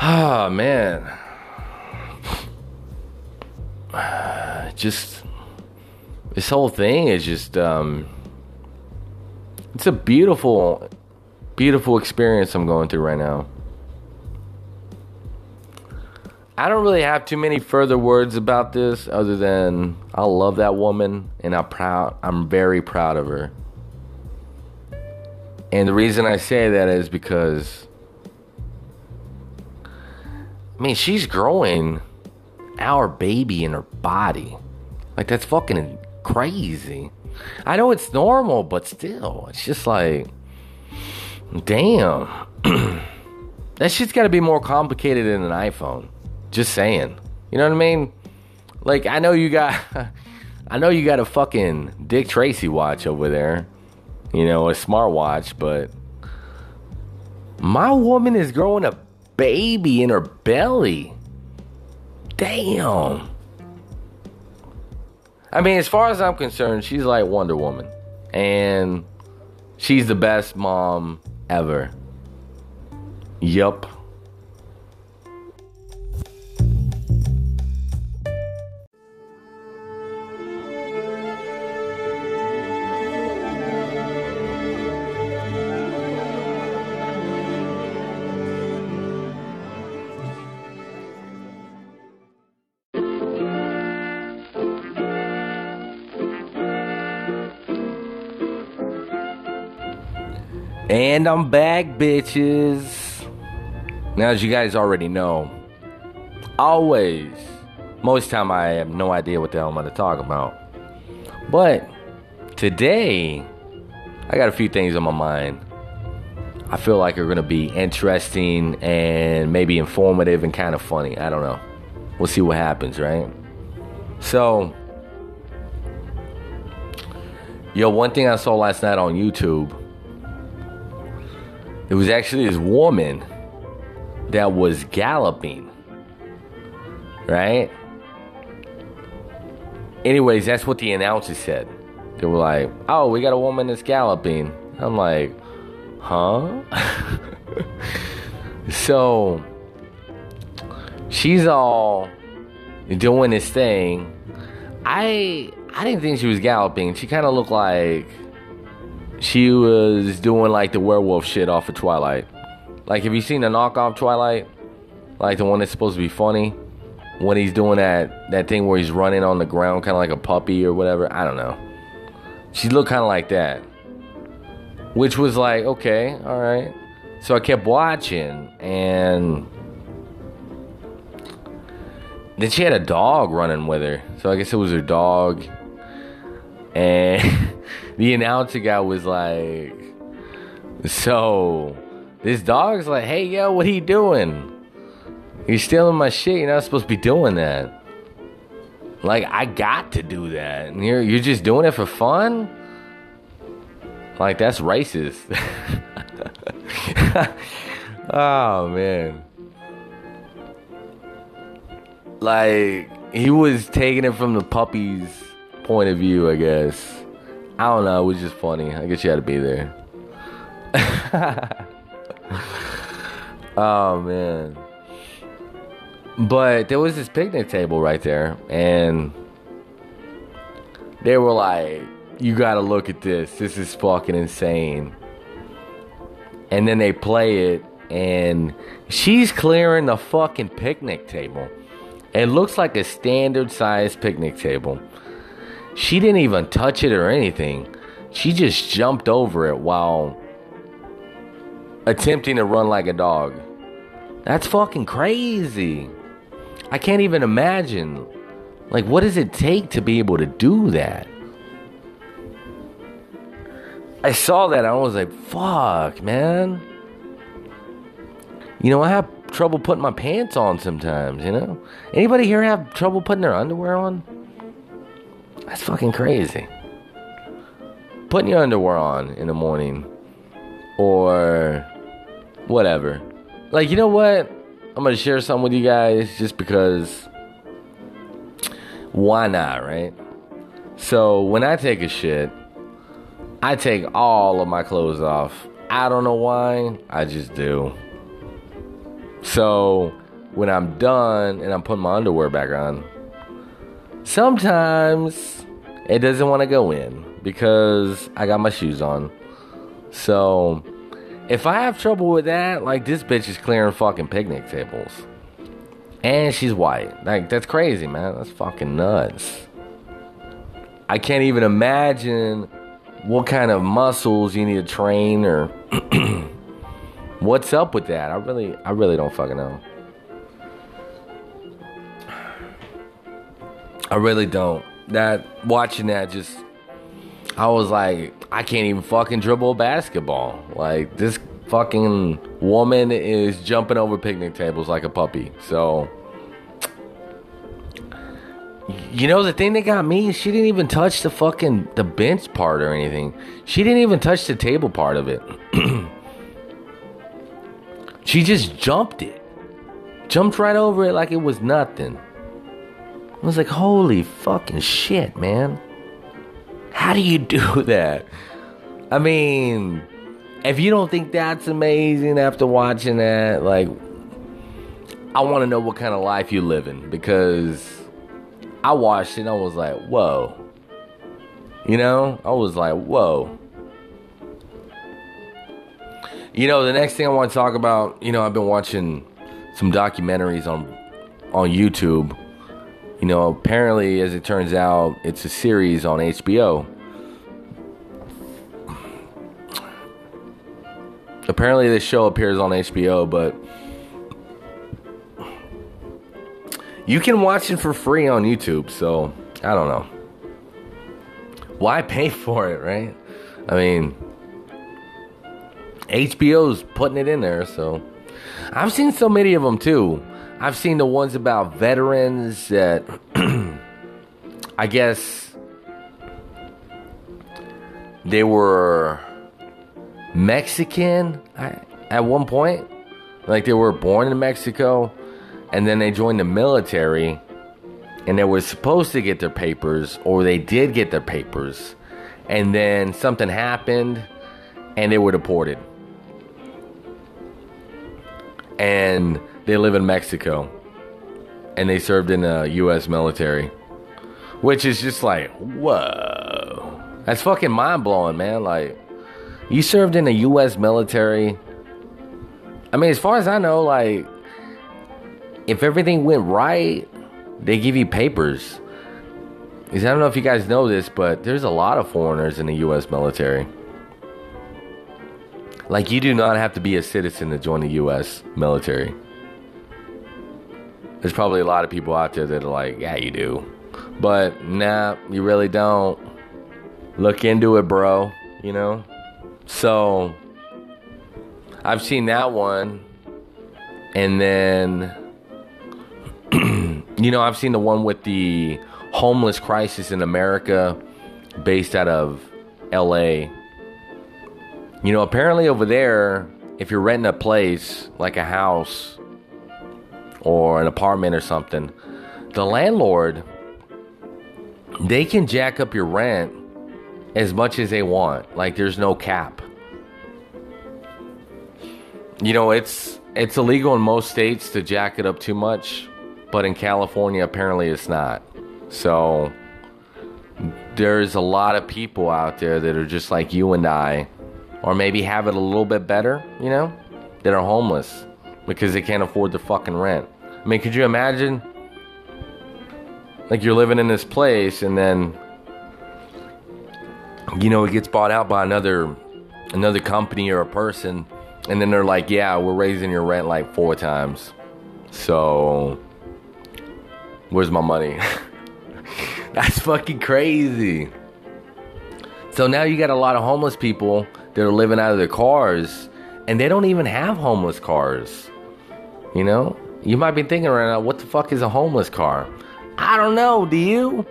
Speaker 1: Ah, oh, man. Just this whole thing is just um it's a beautiful beautiful experience I'm going through right now. I don't really have too many further words about this other than I love that woman and I'm proud I'm very proud of her. And the reason I say that is because I mean, she's growing our baby in her body. Like that's fucking crazy. I know it's normal, but still, it's just like damn. <clears throat> that shit's got to be more complicated than an iPhone. Just saying. You know what I mean? Like I know you got <laughs> I know you got a fucking Dick Tracy watch over there. You know, a smartwatch, but my woman is growing a baby in her belly. Damn. I mean, as far as I'm concerned, she's like Wonder Woman. And she's the best mom ever. Yup. And I'm back, bitches. Now, as you guys already know, always, most time I have no idea what the hell I'm going to talk about. But today, I got a few things on my mind. I feel like are going to be interesting and maybe informative and kind of funny. I don't know. We'll see what happens, right? So, yo, one thing I saw last night on YouTube it was actually this woman that was galloping. Right? Anyways, that's what the announcers said. They were like, oh, we got a woman that's galloping. I'm like, huh? <laughs> so she's all doing this thing. I I didn't think she was galloping. She kind of looked like she was doing like the werewolf shit off of Twilight. Like, have you seen the knockoff Twilight? Like the one that's supposed to be funny? When he's doing that that thing where he's running on the ground, kind of like a puppy or whatever. I don't know. She looked kind of like that, which was like, okay, all right. So I kept watching, and then she had a dog running with her. So I guess it was her dog, and. <laughs> the announcer guy was like, so this dog's like, hey yo, what you doing? You're stealing my shit. You're not supposed to be doing that. Like I got to do that, and you're you're just doing it for fun. Like that's racist. <laughs> oh man. Like he was taking it from the puppy's point of view, I guess. I don't know. It was just funny. I guess you had to be there. <laughs> oh man. But there was this picnic table right there, and they were like, "You gotta look at this. This is fucking insane." And then they play it, and she's clearing the fucking picnic table. It looks like a standard size picnic table. She didn't even touch it or anything. She just jumped over it while attempting to run like a dog. That's fucking crazy. I can't even imagine. Like, what does it take to be able to do that? I saw that. I was like, fuck, man. You know, I have trouble putting my pants on sometimes, you know? Anybody here have trouble putting their underwear on? That's fucking crazy. Putting your underwear on in the morning or whatever. Like, you know what? I'm going to share something with you guys just because why not, right? So, when I take a shit, I take all of my clothes off. I don't know why, I just do. So, when I'm done and I'm putting my underwear back on, sometimes it doesn't want to go in because I got my shoes on. So if I have trouble with that, like this bitch is clearing fucking picnic tables. And she's white. Like that's crazy, man. That's fucking nuts. I can't even imagine what kind of muscles you need to train or <clears throat> what's up with that. I really I really don't fucking know. I really don't. That watching that just I was like, I can't even fucking dribble basketball. Like this fucking woman is jumping over picnic tables like a puppy. So you know the thing that got me, she didn't even touch the fucking the bench part or anything. She didn't even touch the table part of it. <clears throat> she just jumped it. Jumped right over it like it was nothing. I was like, holy fucking shit, man. How do you <laughs> do that? I mean, if you don't think that's amazing after watching that, like, I want to know what kind of life you're living because I watched it and I was like, whoa. You know, I was like, whoa. You know, the next thing I want to talk about, you know, I've been watching some documentaries on on YouTube you know, apparently, as it turns out, it's a series on HBO. Apparently, this show appears on HBO, but you can watch it for free on YouTube. So I don't know. Why pay for it, right? I mean, HBO's putting it in there, so I've seen so many of them too. I've seen the ones about veterans that <clears throat> I guess they were Mexican at one point. Like they were born in Mexico and then they joined the military and they were supposed to get their papers or they did get their papers and then something happened and they were deported. And they live in Mexico and they served in the US military. Which is just like, whoa. That's fucking mind blowing, man. Like, you served in the U.S. military. I mean, as far as I know, like, if everything went right, they give you papers. Because I don't know if you guys know this, but there's a lot of foreigners in the U.S. military. Like, you do not have to be a citizen to join the U.S. military. There's probably a lot of people out there that are like, yeah, you do. But nah, you really don't. Look into it, bro. You know? So I've seen that one. And then <clears throat> you know, I've seen the one with the homeless crisis in America based out of LA. You know, apparently over there, if you're renting a place like a house or an apartment or something, the landlord they can jack up your rent as much as they want. Like there's no cap. You know, it's it's illegal in most states to jack it up too much, but in California apparently it's not. So there's a lot of people out there that are just like you and I or maybe have it a little bit better, you know, that are homeless because they can't afford the fucking rent. I mean, could you imagine? Like you're living in this place and then you know it gets bought out by another another company or a person and then they're like yeah we're raising your rent like four times. So where's my money? <laughs> That's fucking crazy. So now you got a lot of homeless people that are living out of their cars and they don't even have homeless cars you know you might be thinking right now what the fuck is a homeless car I don't know, do you?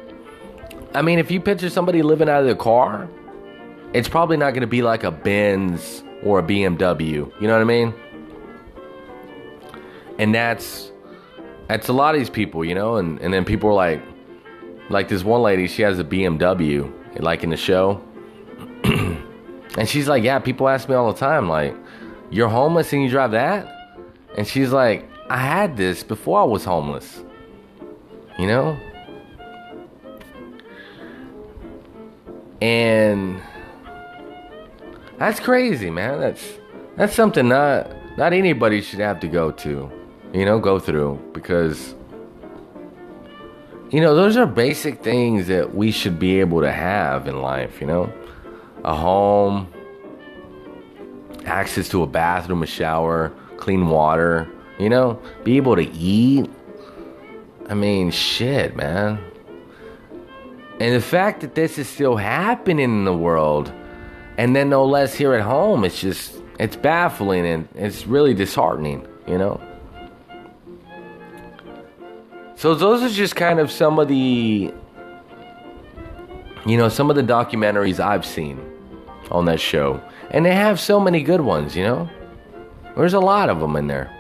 Speaker 1: I mean, if you picture somebody living out of their car, it's probably not going to be like a Benz or a BMW. You know what I mean? And that's that's a lot of these people, you know, and, and then people are like like this one lady, she has a BMW, like in the show. <clears throat> and she's like, Yeah, people ask me all the time, like, you're homeless and you drive that? And she's like, I had this before I was homeless. You know? And that's crazy, man. That's that's something not not anybody should have to go to, you know, go through because you know, those are basic things that we should be able to have in life, you know? A home, access to a bathroom, a shower, clean water, you know, be able to eat, I mean, shit, man. And the fact that this is still happening in the world, and then no less here at home, it's just, it's baffling and it's really disheartening, you know? So those are just kind of some of the, you know, some of the documentaries I've seen on that show. And they have so many good ones, you know? There's a lot of them in there.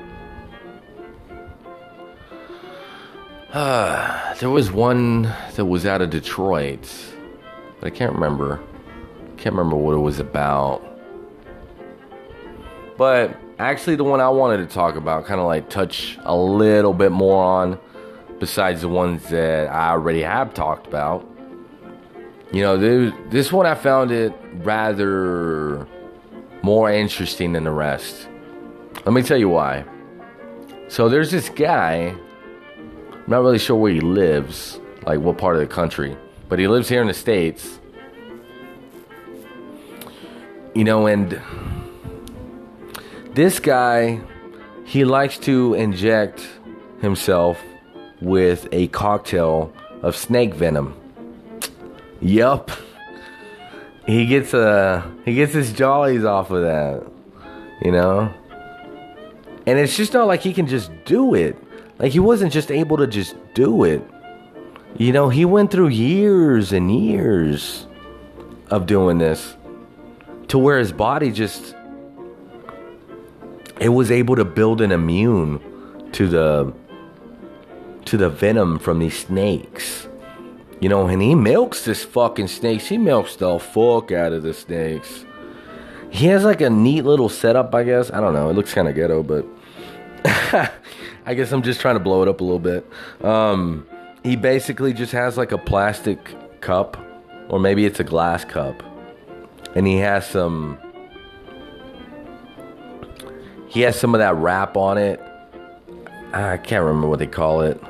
Speaker 1: Uh, <sighs> there was one that was out of Detroit, but I can't remember. Can't remember what it was about. But actually, the one I wanted to talk about, kind of like touch a little bit more on, besides the ones that I already have talked about. You know, this one I found it rather more interesting than the rest. Let me tell you why. So there's this guy I'm not really sure where he lives, like what part of the country, but he lives here in the States. You know, and this guy, he likes to inject himself with a cocktail of snake venom. Yup. He gets a he gets his jollies off of that. You know? And it's just not like he can just do it. Like he wasn't just able to just do it. You know, he went through years and years of doing this to where his body just it was able to build an immune to the to the venom from these snakes. You know, and he milks this fucking snakes. He milks the fuck out of the snakes. He has like a neat little setup, I guess. I don't know. It looks kind of ghetto, but <laughs> I guess I'm just trying to blow it up a little bit. Um, he basically just has like a plastic cup, or maybe it's a glass cup, and he has some. He has some of that wrap on it. I can't remember what they call it.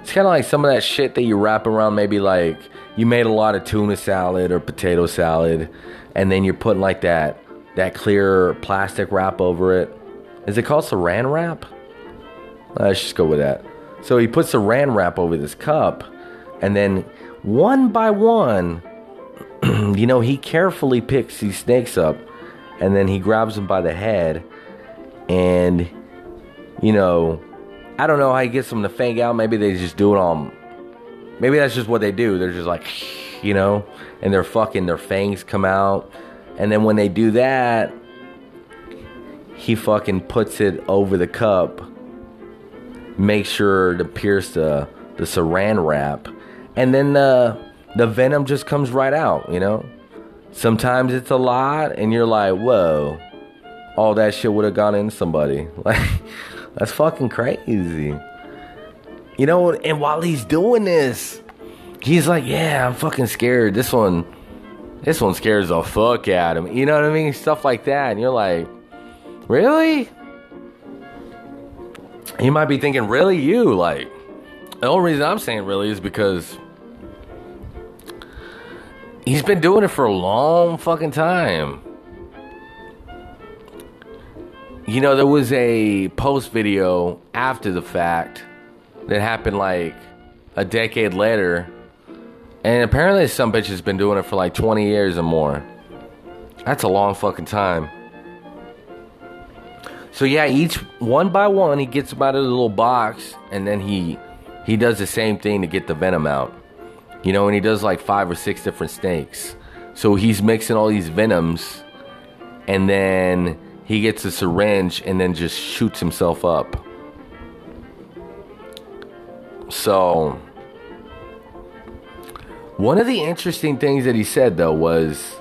Speaker 1: It's kind of like some of that shit that you wrap around. Maybe like you made a lot of tuna salad or potato salad, and then you're putting like that that clear plastic wrap over it. Is it called saran wrap? Uh, let's just go with that. So he puts saran wrap over this cup, and then one by one, <clears throat> you know, he carefully picks these snakes up, and then he grabs them by the head, and you know, I don't know how he gets them to fang out. Maybe they just do it on. Maybe that's just what they do. They're just like, you know, and they're fucking their fangs come out, and then when they do that, he fucking puts it over the cup make sure to pierce the the saran wrap, and then the the venom just comes right out. You know, sometimes it's a lot, and you're like, whoa, all that shit would have gone in somebody. <laughs> Like, that's fucking crazy. You know, and while he's doing this, he's like, yeah, I'm fucking scared. This one, this one scares the fuck out of me. You know what I mean? Stuff like that, and you're like, really? you might be thinking, really, you? Like, the only reason I'm saying really is because he's been doing it for a long fucking time. You know, there was a post video after the fact that happened like a decade later. And apparently, some bitch has been doing it for like 20 years or more. That's a long fucking time. So yeah, each one by one, he gets them out of the little box, and then he he does the same thing to get the venom out. You know, and he does like five or six different snakes. So he's mixing all these venoms, and then he gets a syringe and then just shoots himself up. So one of the interesting things that he said though was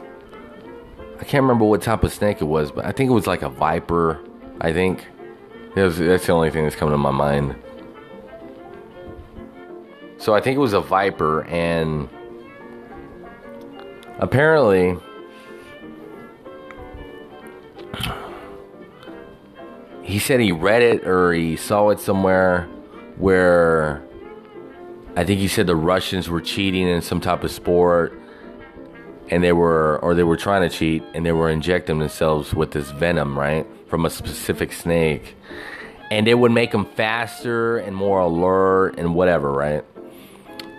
Speaker 1: I can't remember what type of snake it was, but I think it was like a viper I think. That's the only thing that's coming to my mind. So I think it was a viper, and apparently, he said he read it or he saw it somewhere where I think he said the Russians were cheating in some type of sport and they were or they were trying to cheat and they were injecting themselves with this venom, right? From a specific snake. And it would make them faster and more alert and whatever, right?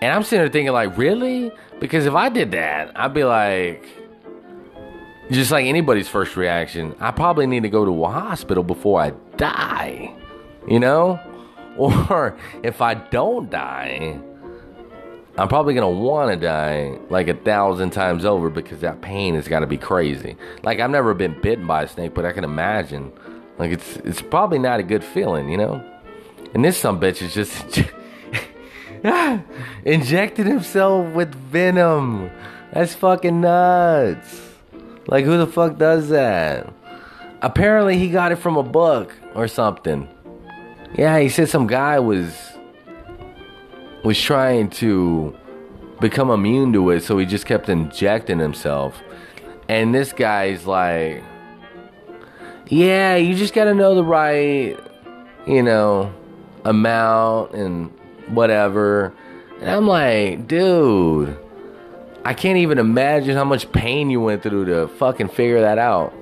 Speaker 1: And I'm sitting there thinking like, really? Because if I did that, I'd be like just like anybody's first reaction, I probably need to go to a hospital before I die. You know? <laughs> Or if I don't die, I'm probably gonna want to die like a thousand times over because that pain has got to be crazy. Like I've never been bitten by a snake, but I can imagine. Like it's it's probably not a good feeling, you know. And this some bitch is just <laughs> injected himself with venom. That's fucking nuts. Like who the fuck does that? Apparently he got it from a book or something. Yeah, he said some guy was was trying to become immune to it, so he just kept injecting himself. And this guy's like, yeah, you just gotta know the right, you know, amount and whatever. And I'm like, dude, I can't even imagine how much pain you went through to fucking figure that out.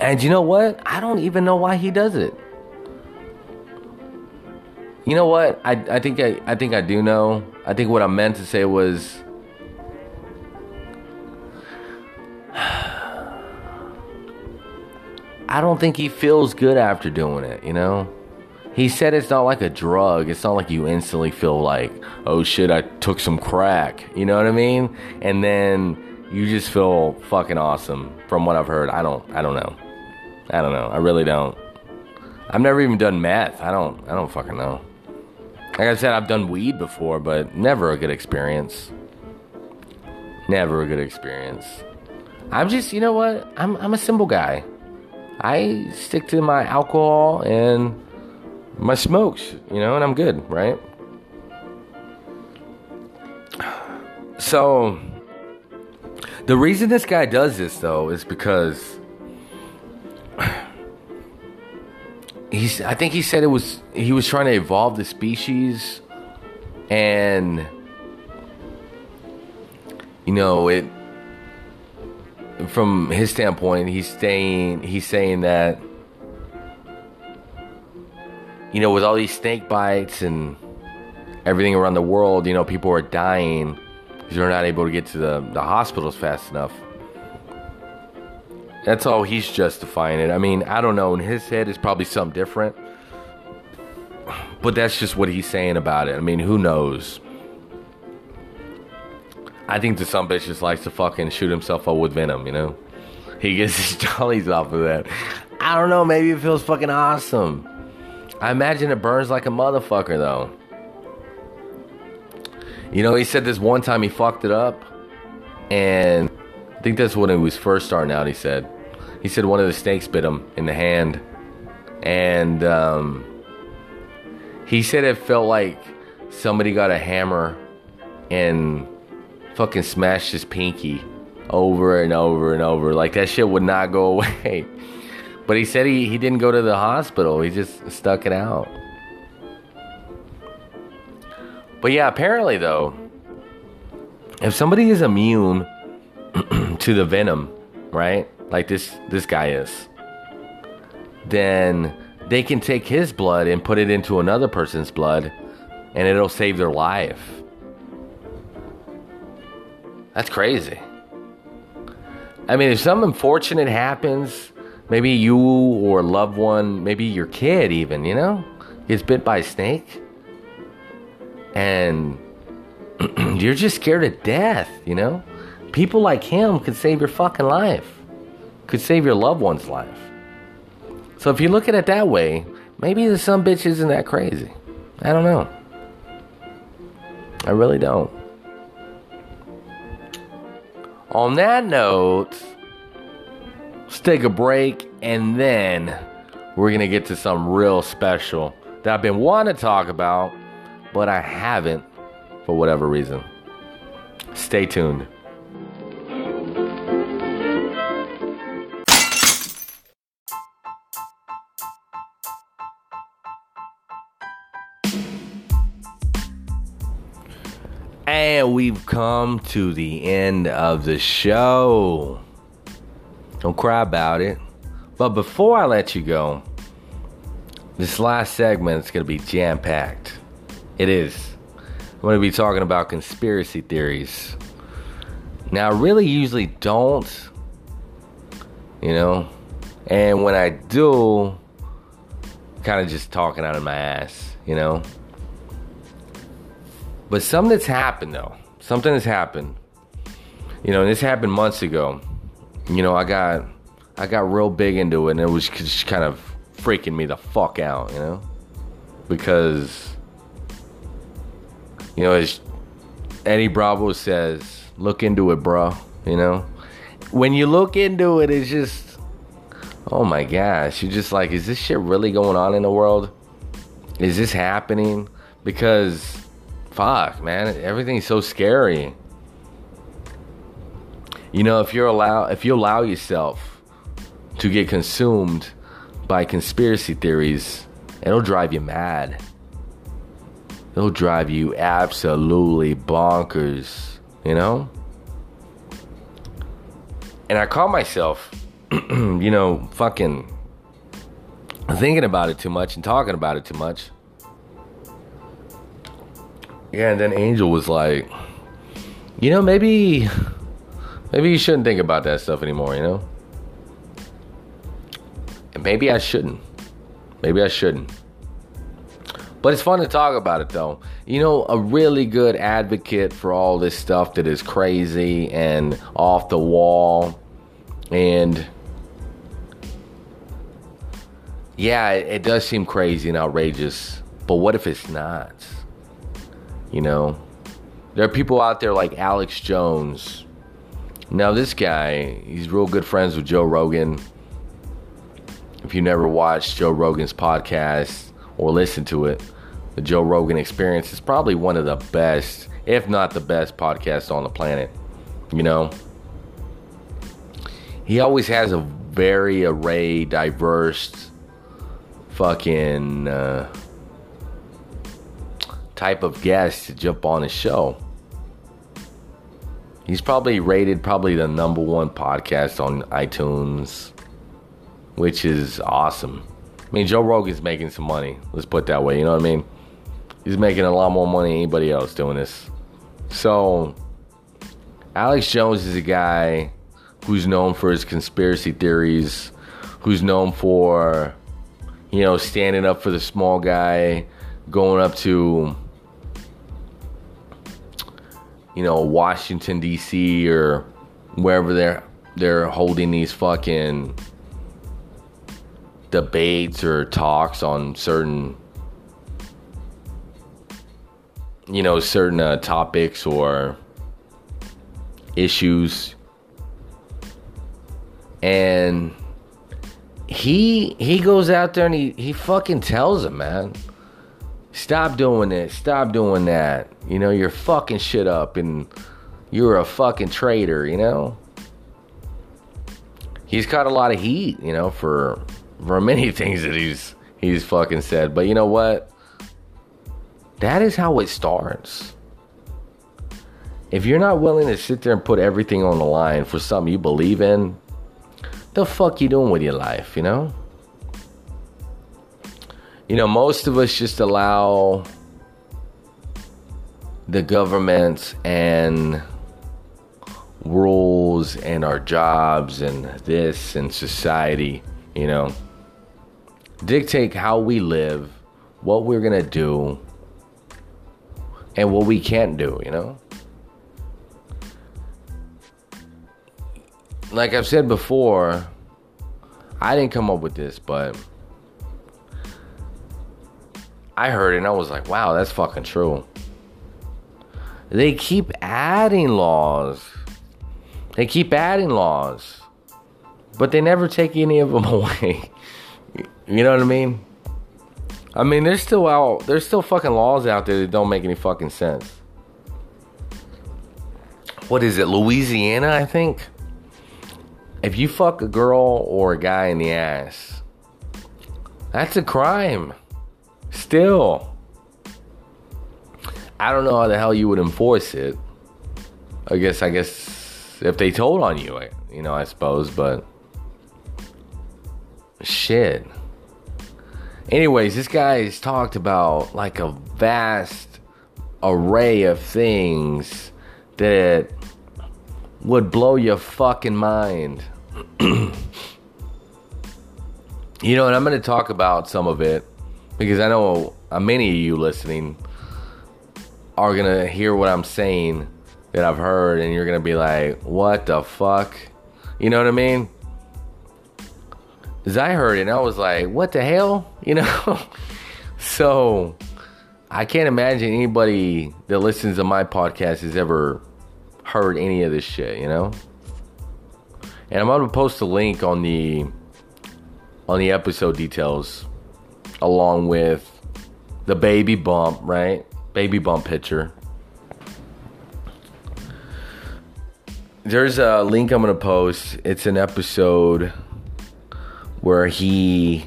Speaker 1: And you know what? I don't even know why he does it. You know what? I, I think I, I think I do know. I think what I meant to say was <sighs> I don't think he feels good after doing it, you know? He said it's not like a drug. It's not like you instantly feel like, oh shit, I took some crack. You know what I mean? And then you just feel fucking awesome from what I've heard. I don't I don't know. I don't know. I really don't. I've never even done math. I don't I don't fucking know. Like I said, I've done weed before, but never a good experience. Never a good experience. I'm just, you know what? I'm I'm a simple guy. I stick to my alcohol and my smokes, you know, and I'm good, right? <sighs> So, the reason this guy does this though is because he's I think he said it was he was trying to evolve the species and you know, it from his standpoint, he's saying he's saying that you know, with all these snake bites and everything around the world, you know, people are dying because they're not able to get to the, the hospitals fast enough. That's all he's justifying it. I mean, I don't know. In his head, it's probably something different. But that's just what he's saying about it. I mean, who knows? I think the some bitch just likes to fucking shoot himself up with venom, you know? He gets <laughs> his jollies off of that. I don't know, maybe it feels fucking awesome. I imagine it burns like a motherfucker though. You know, he said this one time he fucked it up, and I think that's when he was first starting out. He said, he said one of the snakes bit him in the hand, and um, he said it felt like somebody got a hammer and fucking smashed his pinky over and over and over. Like that shit would not go <laughs> away. But he said he, he didn't go to the hospital. He just stuck it out. But yeah, apparently though, if somebody is immune <clears throat> to the venom, right? Like this this guy is, then they can take his blood and put it into another person's blood and it'll save their life. That's crazy. I mean, if something unfortunate happens, maybe you or a loved one, maybe your kid even, you know, gets bit by a snake, and <clears throat> you're just scared to death, you know? People like him could save your fucking life, could save your loved one's life. So if you look at it that way, maybe the some bitch isn't that crazy. I don't know. I really don't. On that note, let's take a break and then we're going to get to some real special that I've been wanting to talk about, but I haven't for whatever reason. Stay tuned. And we've come to the end of the show. Don't cry about it. But before I let you go, this last segment is going to be jam packed. It is. I'm going to be talking about conspiracy theories. Now, I really usually don't, you know, and when I do, kind of just talking out of my ass, you know. But something that's happened though, something has happened. You know, and this happened months ago. You know, I got I got real big into it, and it was just kind of freaking me the fuck out, you know, because you know, as Eddie Bravo says, look into it, bro. You know, when you look into it, it's just, oh my gosh, you're just like, is this shit really going on in the world? Is this happening? Because fuck, man, everything's so scary. You know, if you're allow if you allow yourself to get consumed by conspiracy theories, it'll drive you mad. It'll drive you absolutely bonkers, you know? And I caught myself <clears throat> you know, fucking thinking about it too much and talking about it too much. Yeah, and then Angel was like, you know, maybe, maybe you shouldn't think about that stuff anymore, you know? And maybe I shouldn't. Maybe I shouldn't. But it's fun to talk about it though. You know, a really good advocate for all this stuff that is crazy and off the wall. And yeah, it, it does seem crazy and outrageous. But what if it's not? You know, there are people out there like Alex Jones. Now, this guy, he's real good friends with Joe Rogan. If you never watched Joe Rogan's podcast or listened to it, the Joe Rogan Experience is probably one of the best, if not the best, podcast on the planet. You know, he always has a very array, diverse, fucking. Uh, type of guest to jump on his show. He's probably rated probably the number one podcast on iTunes, which is awesome. I mean, Joe Rogan's making some money. Let's put that way. You know what I mean? He's making a lot more money than anybody else doing this. So, Alex Jones is a guy who's known for his conspiracy theories, who's known for, you know, standing up for the small guy, going up to you know, Washington D.C. or wherever they're they're holding these fucking debates or talks on certain you know certain uh, topics or issues and he he goes out there and he he fucking tells them man Stop doing this. Stop doing that. You know, you're fucking shit up and you're a fucking traitor, you know? He's got a lot of heat, you know, for for <laughs> many things that he's he's fucking said. But you know what? That is how it starts. If you're not willing to sit there and put everything on the line for something you believe in, the fuck you doing with your life, you know? You know, most of us just allow the government and rules and our jobs and this and society, you know, dictate how we live, what we're going to do, and what we can't do, you know? Like I've said before, I didn't come up with this, but I heard it and I was like, wow, that's fucking true. They keep adding laws. They keep adding laws. But they never take any of them <laughs> away. you know what I mean? I mean, there's still out there's still fucking laws out there that don't make any fucking sense. What is it? Louisiana, I think. If you fuck a girl or a guy in the ass, that's a crime. Still, I don't know how the hell you would enforce it. I guess, I guess if they told on you, you know, I suppose, but shit. Anyways, this guy's talked about like a vast array of things that would blow your fucking mind. <clears throat> you know, and I'm going to talk about some of it because I know many of you listening are gonna hear what I'm saying that I've heard, and you're gonna be like, "What the fuck?" You know what I mean? Cause I heard it, and I was like, "What the hell?" <laughs> You know. so I can't imagine anybody that listens to my podcast has ever heard any of this shit. You know. And I'm gonna post a link on the on the episode details along with the baby bump, right? Baby bump picture. There's a link I'm going to post. It's an episode where he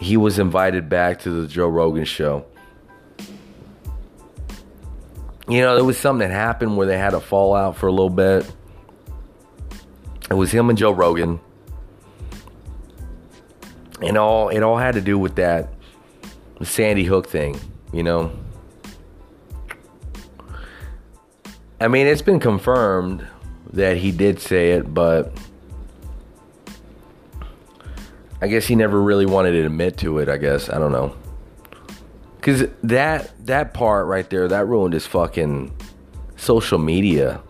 Speaker 1: he was invited back to the Joe Rogan show. You know, there was something that happened where they had a fallout for a little bit. It was him and Joe Rogan. And all it all had to do with that Sandy Hook thing, you know. I mean, it's been confirmed that he did say it, but I guess he never really wanted to admit to it, I guess. I don't know. Cuz that that part right there, that ruined his fucking social media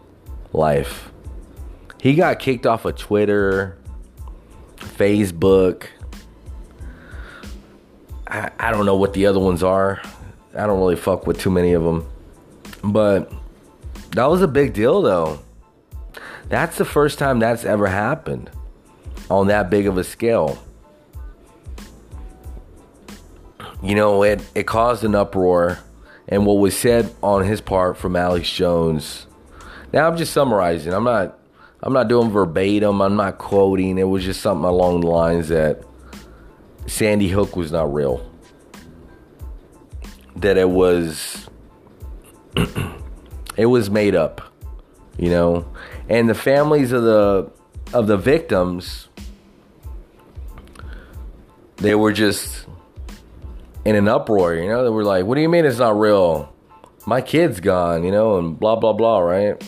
Speaker 1: life. He got kicked off of Twitter, Facebook. I, I don't know what the other ones are. I don't really fuck with too many of them. But that was a big deal, though. That's the first time that's ever happened on that big of a scale. You know, it, it caused an uproar, and what was said on his part from Alex Jones. Now I'm just summarizing. I'm not I'm not doing verbatim. I'm not quoting. It was just something along the lines that Sandy Hook was not real. That it was <clears throat> it was made up, you know. And the families of the of the victims they were just in an uproar, you know. They were like, "What do you mean it's not real? My kid's gone, you know, and blah blah blah, right?"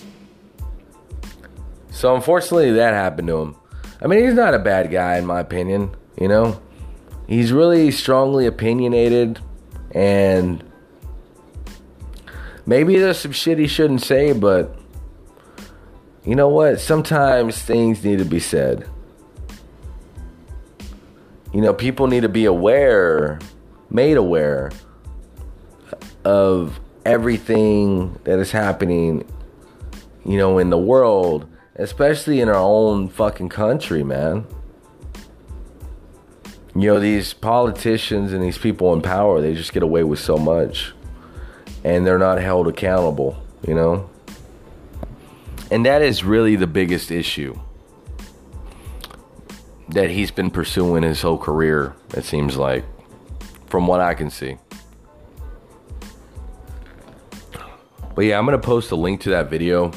Speaker 1: So unfortunately, that happened to him. I mean, he's not a bad guy in my opinion. You know, he's really strongly opinionated, and maybe there's some shit he shouldn't say, but you know what? Sometimes things need to be said. You know, people need to be aware, made aware of everything that is happening, you know, in the world especially in our own fucking country, man. You know, these politicians and these people in power, they just get away with so much. And they're not held accountable, you know? And that is really the biggest issue that he's been pursuing his whole career, it seems like, from what I can see. But yeah, I'm to post a link to that video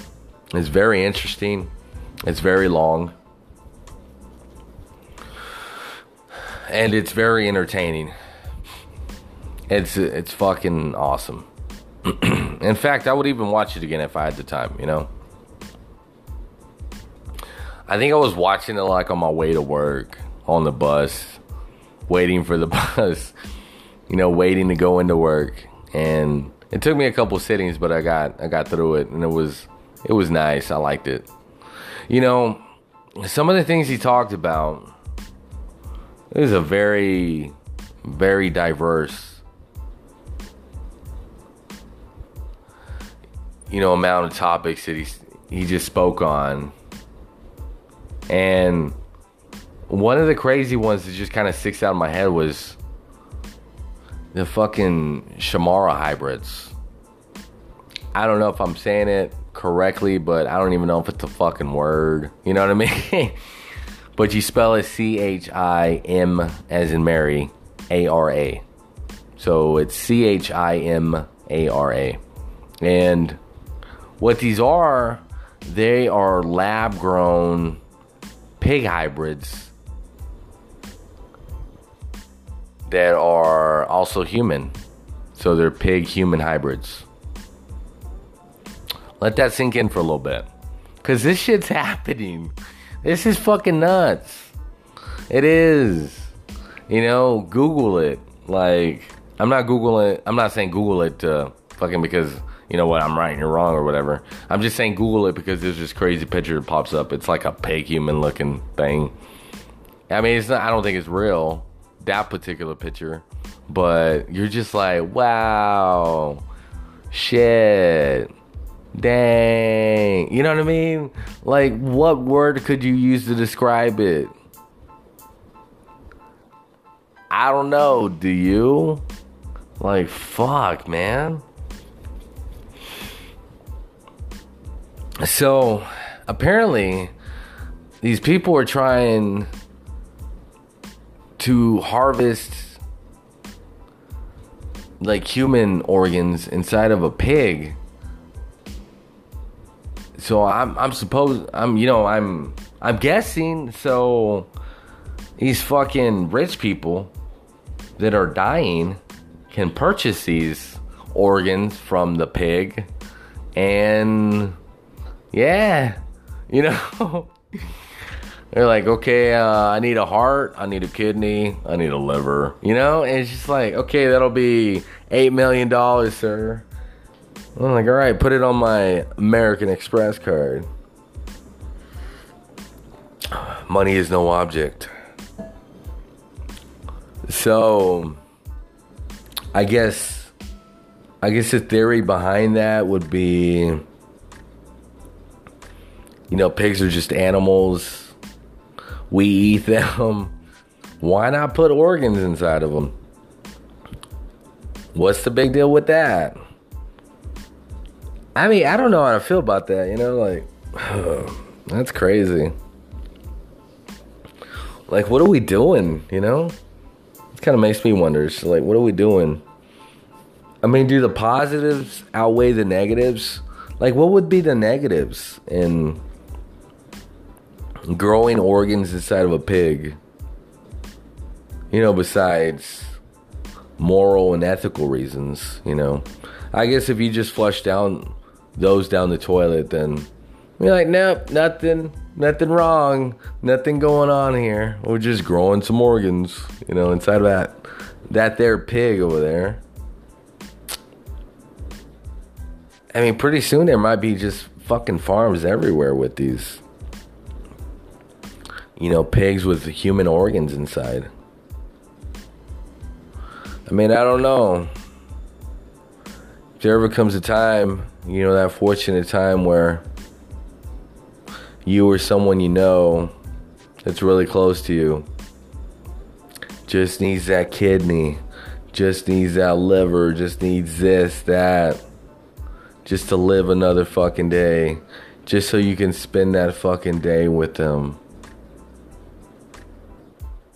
Speaker 1: it's very interesting. It's very long. And it's very entertaining. It's it's fucking awesome. <clears throat> In fact, I would even watch it again if I had the time, you know. I think I was watching it like on my way to work on the bus, waiting for the <laughs> bus, you know, waiting to go into work. And it took me a couple sittings, but I got I got through it and it was it was nice. I liked it. You know, some of the things he talked about is a very, very diverse, you know, amount of topics that he he just spoke on, and one of the crazy ones that just kind of sticks out in my head was the fucking Shamara hybrids. I don't know if I'm saying it correctly, but I don't even know if it's a fucking word. You know what I mean? <laughs> but you spell it C H I M as in Mary, A R A. So it's C H I M A R A. And what these are, they are lab grown pig hybrids that are also human. So they're pig human hybrids. Let that sink in for a little bit. Cause this shit's <laughs> happening. This is fucking nuts. It is. You know, Google it. Like, I'm not Googling I'm not saying Google it fucking because you know what, I'm right and you're wrong or whatever. I'm just saying Google it because there's this crazy picture that pops up. It's like a pig human looking thing. I mean, it's not, I don't think it's real, that particular picture. But you're just like, wow, shit. Dang. You know what I mean? Like, what word could you use to describe it? I don't know. Do you? Like, fuck, man. So, apparently, these people are trying to harvest like human organs inside of a pig so I'm I'm supposed I'm you know I'm I'm guessing so these fucking rich people that are dying can purchase these organs from the pig and yeah, <laughs> you know, they're like, okay, uh, I need a heart, I need a kidney, I need a liver, you know, and it's just like, okay, that'll be eight million dollars, sir. I'm like, all right, put it on my American Express card. Money is no object. So, I guess, I guess the theory behind that would be, you know, pigs are just animals. We eat them. <laughs> Why not put organs inside of them? What's the big deal with that? I mean, I don't know how to feel about that, you know, like, <sighs> that's crazy. Like, what are we doing, you know? It kind of makes me wonder. So, like, what are we doing? I mean, do the positives outweigh the negatives? Like, what would be the negatives in growing organs inside of a pig? You know, besides moral and ethical reasons, you know. I guess if you just flush down those down the toilet, then you're like, nope, nothing, nothing wrong, nothing going on here. We're just growing some organs, you know, inside of that that there pig over there. I mean, pretty soon there might be just fucking farms everywhere with these, you know, pigs with human organs inside. I mean, I don't know. If there ever comes a time, you know, that fortunate time where you or someone you know that's really close to you just needs that kidney, just needs that liver, just needs this, that, just to live another fucking day, just so you can spend that fucking day with them.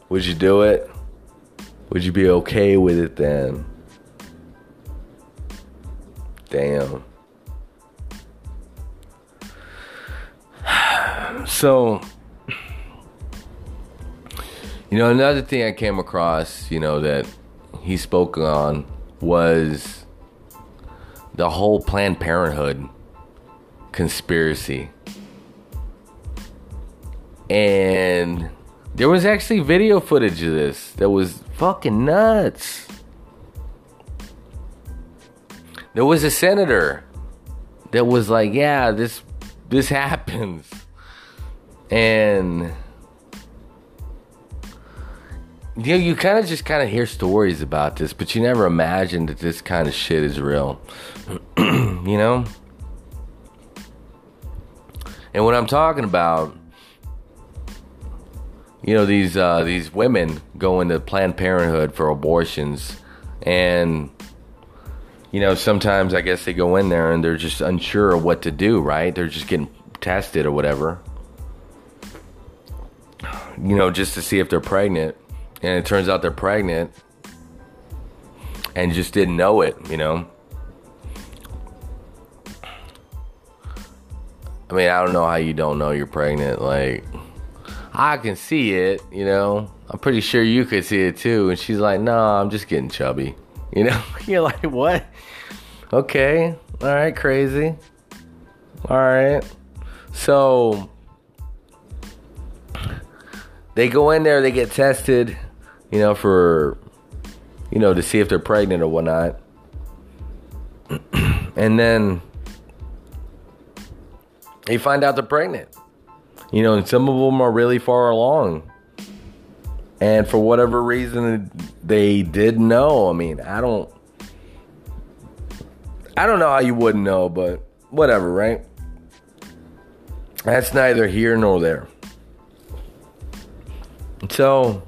Speaker 1: Would you do it? Would you be okay with it then? Damn. So, you know, another thing I came across, you know, that he spoke on was the whole Planned Parenthood conspiracy. And there was actually video footage of this that was fucking nuts. There was a senator that was like, "Yeah, this this <laughs> happens." And you know, you kind of just kind of hear stories about this, but you never imagine that this kind of shit is real. <clears throat> you know? And what I'm talking about, you know, these uh, these women go into Planned Parenthood for abortions, and you know, sometimes I guess they go in there and they're just unsure of what to do. Right? They're just getting tested or whatever. You know, just to see if they're pregnant, and it turns out they're pregnant, and just didn't know it. You know. I mean, I don't know how you don't know you're pregnant. Like, I can see it, you know. I'm pretty sure you could see it too. And she's like, no, I'm just getting chubby. <laughs> You know, <laughs> you're like, what? Okay, all right, crazy. All right. So, they go in there, they get tested, you know, for, you know, to see if they're pregnant or whatnot. <clears throat> and then they find out they're pregnant. You know, and some of them are really far along. And for whatever reason they did know. I mean, I don't I don't know how you wouldn't know, but whatever, right? That's neither here nor there. So,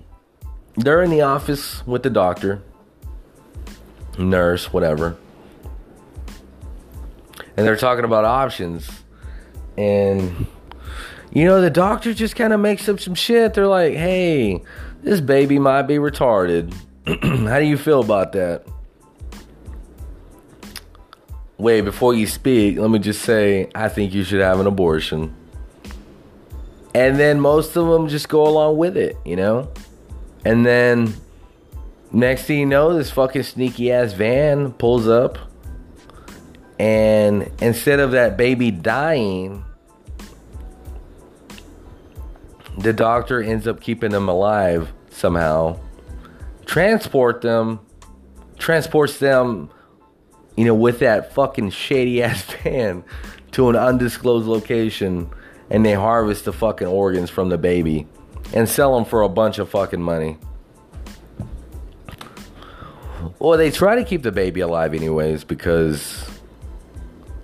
Speaker 1: they're in the office with the doctor, nurse, whatever. And they're talking about options. And you know, the doctor just kind of makes up some shit. They're like, hey, this baby might be retarded. <clears throat> How do you feel about that? Wait, before you speak, let me just say, I think you should have an abortion. And then most of them just go along with it, you know? And then next thing you know, this fucking sneaky ass van pulls up. And instead of that baby dying, the doctor ends up keeping them alive somehow. Transport them, transports them, you know, with that fucking shady ass <laughs> van to an undisclosed location and they harvest the fucking organs from the baby and sell them for a bunch of fucking money. Well, they try to keep the baby alive anyways because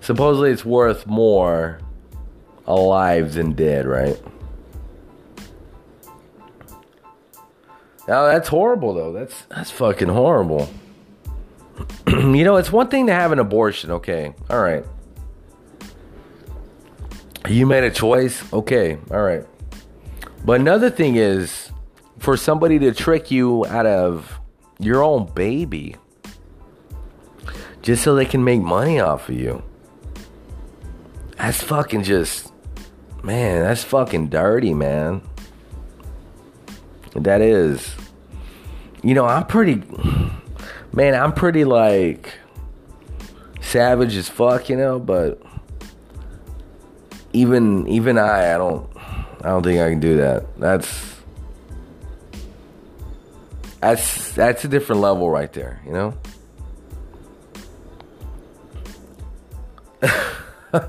Speaker 1: supposedly it's worth more alive than dead, right? Now that's horrible though. That's that's fucking horrible. <clears throat> you know, it's one thing to have an abortion, okay. All right. You made a choice. Okay. All right. But another thing is for somebody to trick you out of your own baby just so they can make money off of you. That's fucking just man, that's fucking dirty, man. That is. You know, I'm pretty man, I'm pretty like savage as fuck, you know, but even even I, I don't, I don't think I can do that. That's that's that's a different level right there, you know. <laughs>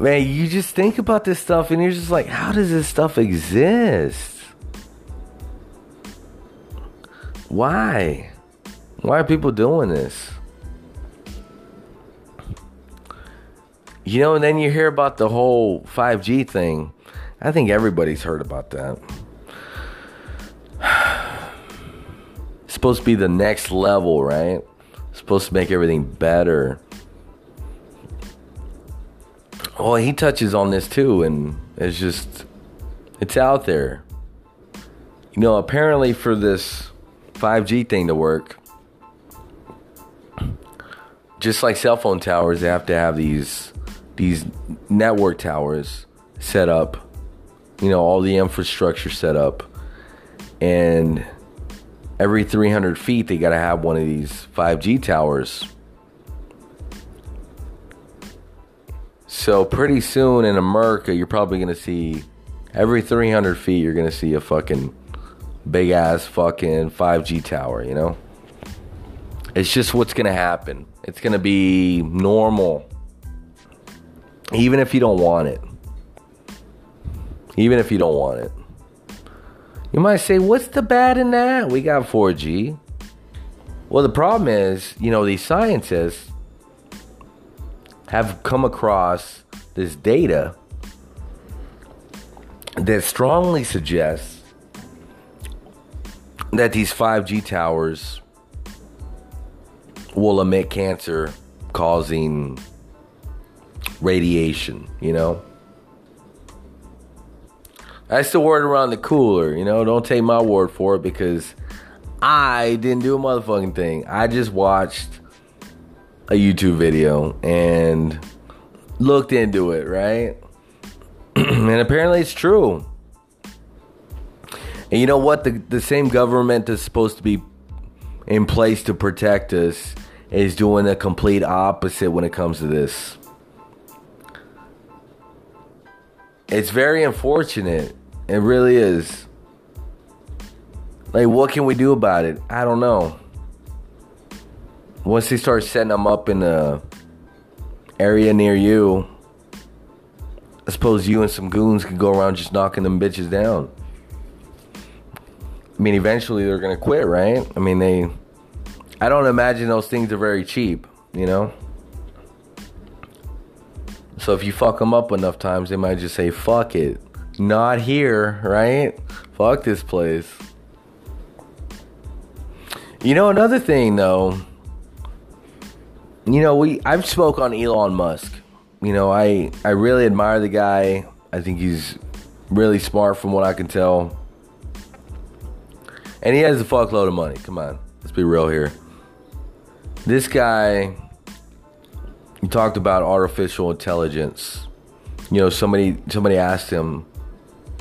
Speaker 1: Man, you just think about this stuff and you're just like, how does this stuff exist? Why? Why are people doing this? You know, and then you hear about the whole 5G thing. I think everybody's heard about that. It's <sighs> supposed to be the next level, right? It's supposed to make everything better. Well, he touches on this too, and it's just, it's out there. You know, apparently for this 5G thing to work, just like cell phone towers, they have to have these these network towers set up, you know, all the infrastructure set up, and every 300 feet they got to have one of these 5G towers. So pretty soon in America, you're probably gonna see every 300 feet, you're gonna see a fucking big ass fucking 5G tower. You know, it's just what's gonna happen. It's gonna be normal even if you don't want it. Even if you don't want it. You might say, what's the bad in that? We got 4G. Well, the problem is, you know, these scientists have come across this data that strongly suggests that these 5G towers will emit cancer causing radiation, you know? That's the word around the cooler, you know? Don't take my word for it because I didn't do a motherfucking thing. I just watched a YouTube video and looked into it, right? <clears throat> and apparently it's true. And you know what? The, the same government that's supposed to be in place to protect us is doing the complete opposite when it comes to this. It's very unfortunate. It really is. Like, what can we do about it? I don't know. Once they start setting them up in the area near you, I suppose you and some goons can go around just knocking them bitches down. I mean, eventually they're gonna quit, right? I mean, they. I don't imagine those things are very cheap, you know? So if you fuck them up enough times, they might just say, fuck it. Not here, right? Fuck this place. You know, another thing though, you know, we I've spoke on Elon Musk. You know, I I really admire the guy. I think he's really smart from what I can tell. And he has a fuckload of money. Come on. Let's be real here. This guy he talked about artificial intelligence. You know, somebody somebody asked him,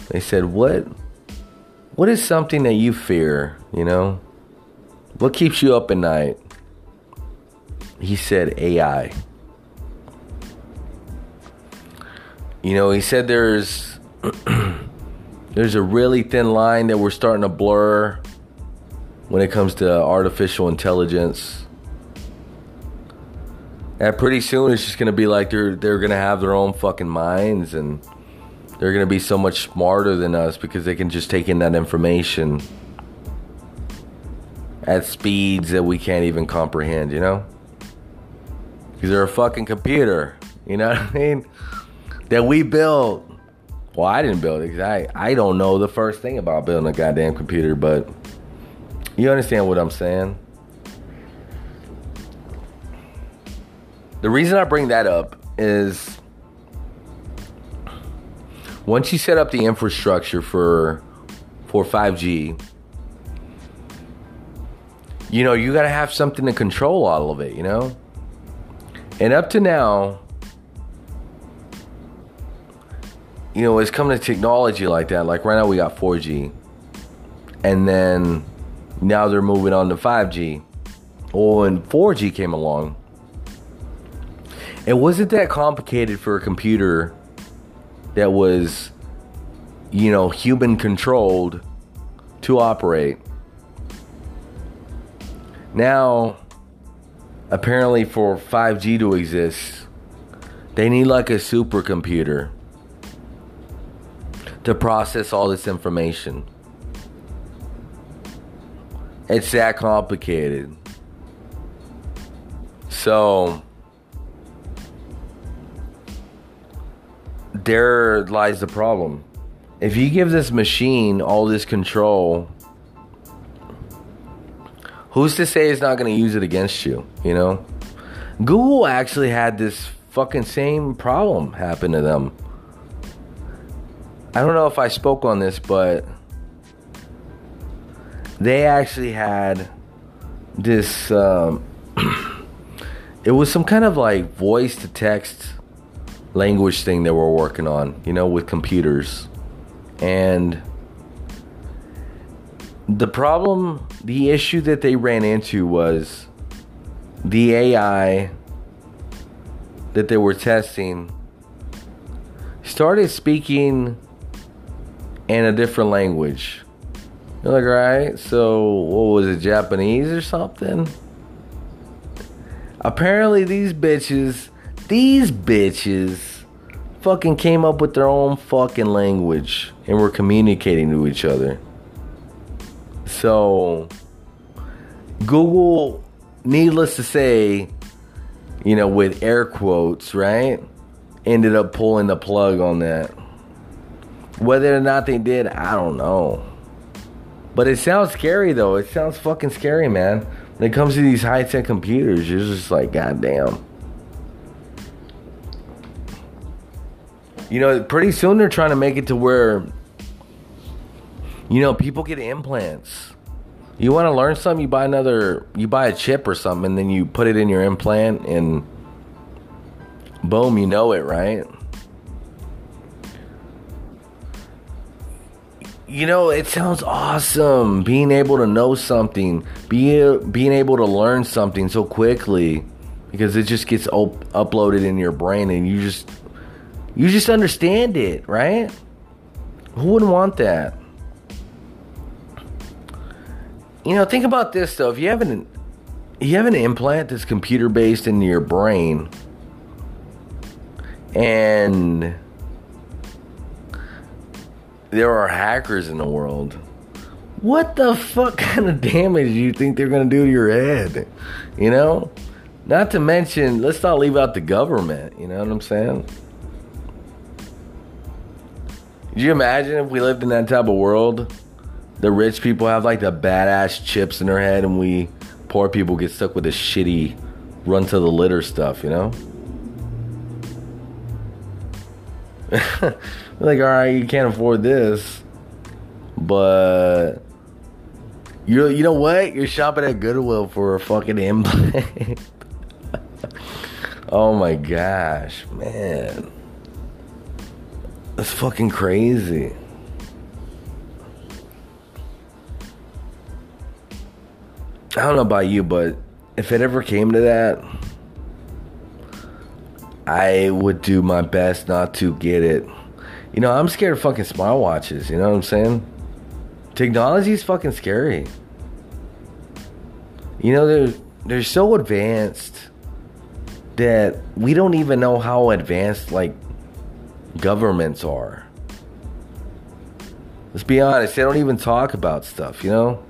Speaker 1: They said, "What what is something that you fear, you know? What keeps you up at night?" He said, "AI." You know, he said there's <clears throat> there's a really thin line that we're starting to blur when it comes to artificial intelligence. And pretty soon it's just gonna be like they're they're gonna have their own fucking minds and they're gonna be so much smarter than us because they can just take in that information at speeds that we can't even comprehend, you know? Because they're a fucking computer, you know <laughs> what I mean? That we built. Well, I didn't build it because I, I don't know the first thing about building a goddamn computer, but you understand what I'm saying? The reason I bring that up is once you set up the infrastructure for for 5G, you know, you got to have something to control all of it, you know? And up to now, you know, it's coming to technology like that. Like right now we got 4G. And then now they're moving on to 5G. Oh, and 4G came along. It wasn't that complicated for a computer that was, you know, human controlled to operate. Now, apparently, for 5G to exist, they need like a supercomputer to process all this information. It's that complicated. So, there lies the problem. If you give this machine all this control, who's to say it's not going to use it against you, you know? Google actually had this fucking same problem happen to them. I don't know if I spoke on this, but they actually had this um, <clears throat> it was some kind of like voice to text language thing that we're working on, you know, with computers. And the problem, the issue that they ran into was the AI that they were testing started speaking in a different language. You're like, right? So, what was it, Japanese or something? Apparently, these bitches these bitches fucking came up with their own fucking language and were communicating to each other. So, Google, needless to say, you know, with air quotes, right, ended up pulling the plug on that. Whether or not they did, I don't know. But it sounds scary though. It sounds fucking scary, man. When it comes to these high tech computers, you're just like, goddamn. You know, pretty soon they're trying to make it to where, you know, people get implants. You want to learn something, you buy another, you buy a chip or something, and then you put it in your implant, and boom, you know it, right? You know, it sounds awesome being able to know something, being being able to learn something so quickly because it just gets op- uploaded in your brain and you just you just understand it, right? Who wouldn't want that? You know, think about this though. If you have an you have an implant that's computer based in your brain and there are hackers in the world. What the fuck <laughs> kind of damage do you think they're to do to your head? You know? Not to mention, let's not leave out the government. You know what I'm saying? Could you imagine if we lived in that type of world? The rich people have like the badass chips in their head, and we poor people get stuck with the shitty run to the litter stuff, you know? <laughs> like, all right, you can't afford this, but you you know what? You're shopping at Goodwill for a fucking implant. <laughs> oh my gosh, man. That's fucking crazy. I don't know about you, but if it ever came to that, I would do my best not to get it. You know, I'm scared of fucking smartwatches, you know what I'm saying? Technology is fucking scary. You know, they're they're so advanced that we don't even know how advanced like governments are. Let's be honest, they don't even talk about stuff, you know?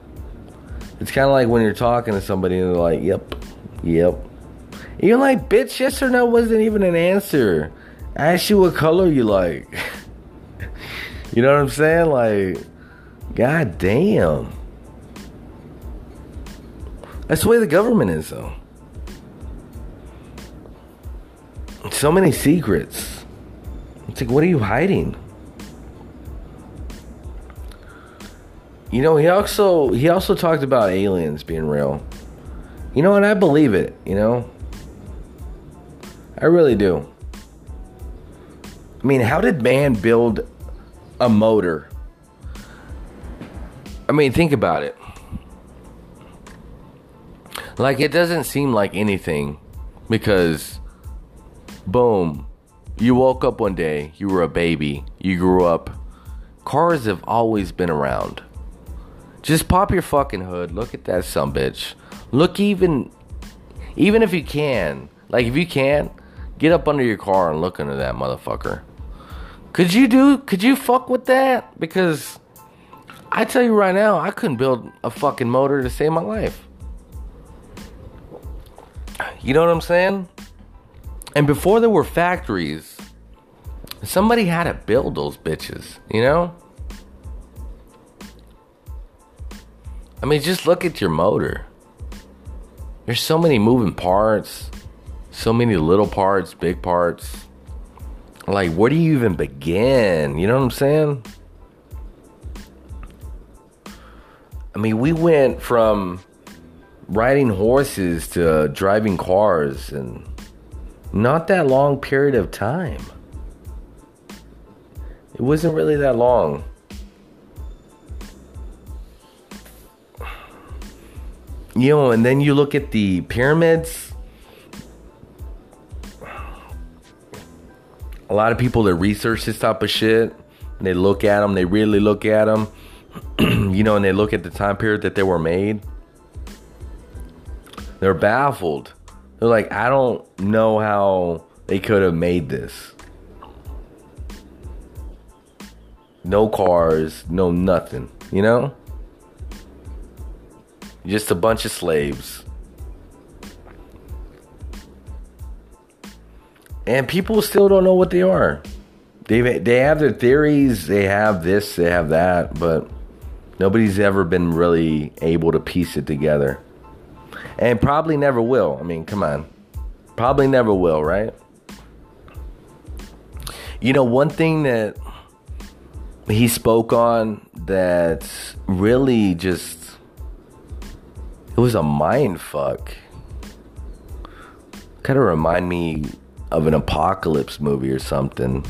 Speaker 1: It's kind of like when you're talking to somebody and they're like, yep, yep. You're like, bitch, yes or no wasn't even an answer. I asked you what color you like. <laughs> you know what I'm saying? Like, god damn. That's the way the government is, though. So many secrets. It's like, what are you hiding? You know, he also he also talked about aliens being real. You know, and I believe it. You know, I really do. I mean, how did man build a motor? I mean, think about it. Like, it doesn't seem like anything because, boom, you woke up one day, you were a baby, you grew up. Cars have always been around. Just pop your fucking hood. Look at that some bitch. Look even, even if you can, like if you can, get up under your car and look under that motherfucker. Could you do? Could you fuck with that? Because I tell you right now, I couldn't build a fucking motor to save my life. You know what I'm saying? And before there were factories, somebody had to build those bitches, you know? I mean, just look at your motor. There's so many moving parts, so many little parts, big parts. Like, where do you even begin? You know what I'm saying? I mean, we went from riding horses to driving cars and not that long period of time. It wasn't really that long. You know, and then you look at the pyramids. A lot of people that research this type of shit, they look at them, they really look at them, <clears throat> you know, and they look at the time period that they were made they're baffled. They're like, I don't know how they could have made this. No cars, no nothing, you know? Just a bunch of slaves. And people still don't know what they are. They they have their theories, they have this, they have that, but nobody's ever been really able to piece it together and probably never will. I mean, come on. Probably never will, right? You know, one thing that he spoke on that really just it was a mind fuck. Kind of remind me of an apocalypse movie or something.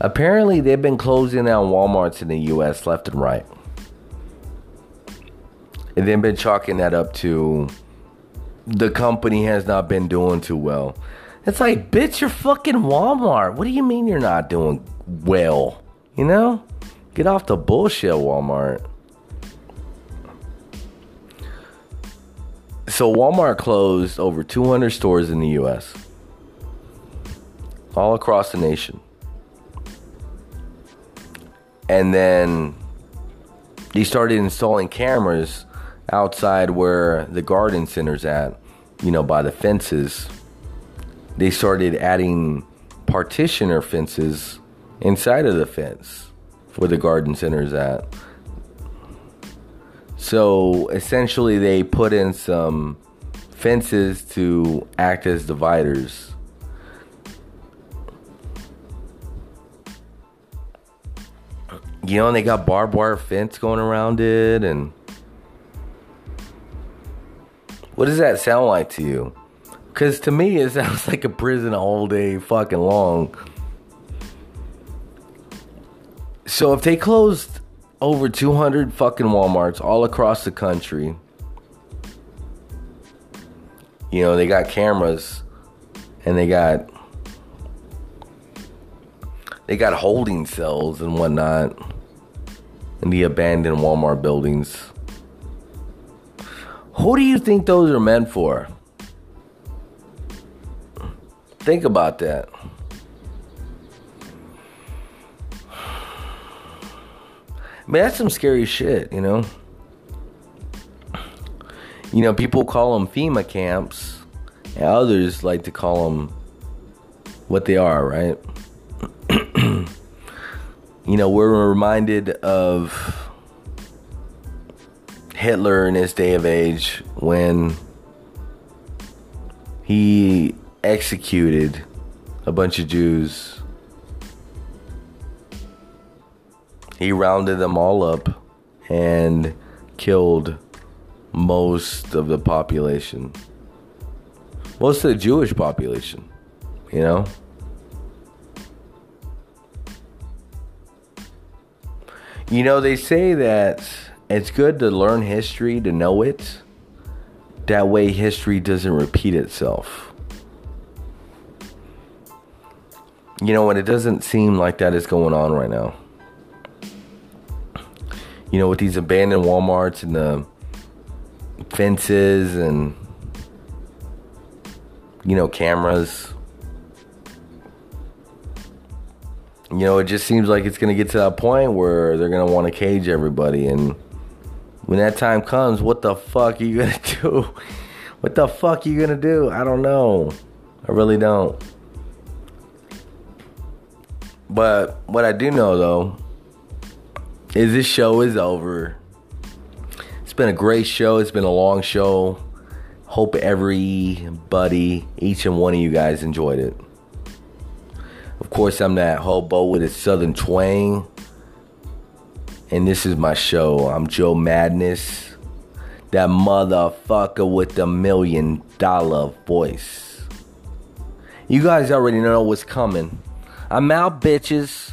Speaker 1: Apparently, they've been closing down Walmarts in the US left and right and then been chalking that up to the company has not been doing too well. It's like, bitch, you're fucking Walmart. What do you mean you're not doing well? You know? Get off the bullshit, Walmart. So, Walmart closed over 200 stores in the US, all across the nation. And then they started installing cameras outside where the garden center's at, you know, by the fences, they started adding partitioner fences inside of the fence where the garden center's at. So essentially, they put in some fences to act as dividers. You know, and they got barbed wire fence going around it and what does that sound like to you? Because to me, <laughs> it sounds like a prison all day fucking long. So if they closed over 200 fucking Walmarts all across the country, You know, they got cameras and they got they got holding cells and whatnot in the abandoned Walmart buildings. Who do you think those are meant for? Think about that. Man, that's some scary shit, you know? You know, people call them FEMA camps, and others like to call them what they are, right? <clears throat> you know, we're reminded of Hitler in his day of age when he executed a bunch of Jews. He rounded them all up and killed most of the population. Most of the Jewish population, you know? You know, they say that it's good to learn history, to know it. That way, history doesn't repeat itself. You know, and it doesn't seem like that is going on right now. You know, with these abandoned Walmarts and the fences and, you know, cameras. you know, it just seems like it's going to get to that point where they're going to want to cage everybody. And when that time comes, what the fuck are you to <laughs> do? What the fuck are you to do? I don't know. I really don't. But what I do know, though, is this show is over. It's been a great show. It's been a long show. Hope everybody, each and one of you guys enjoyed it. Of course, I'm that hobo with a southern twang. And this is my show. I'm Joe Madness, that motherfucker with the million dollar voice. You guys already know what's coming. I'm out, bitches.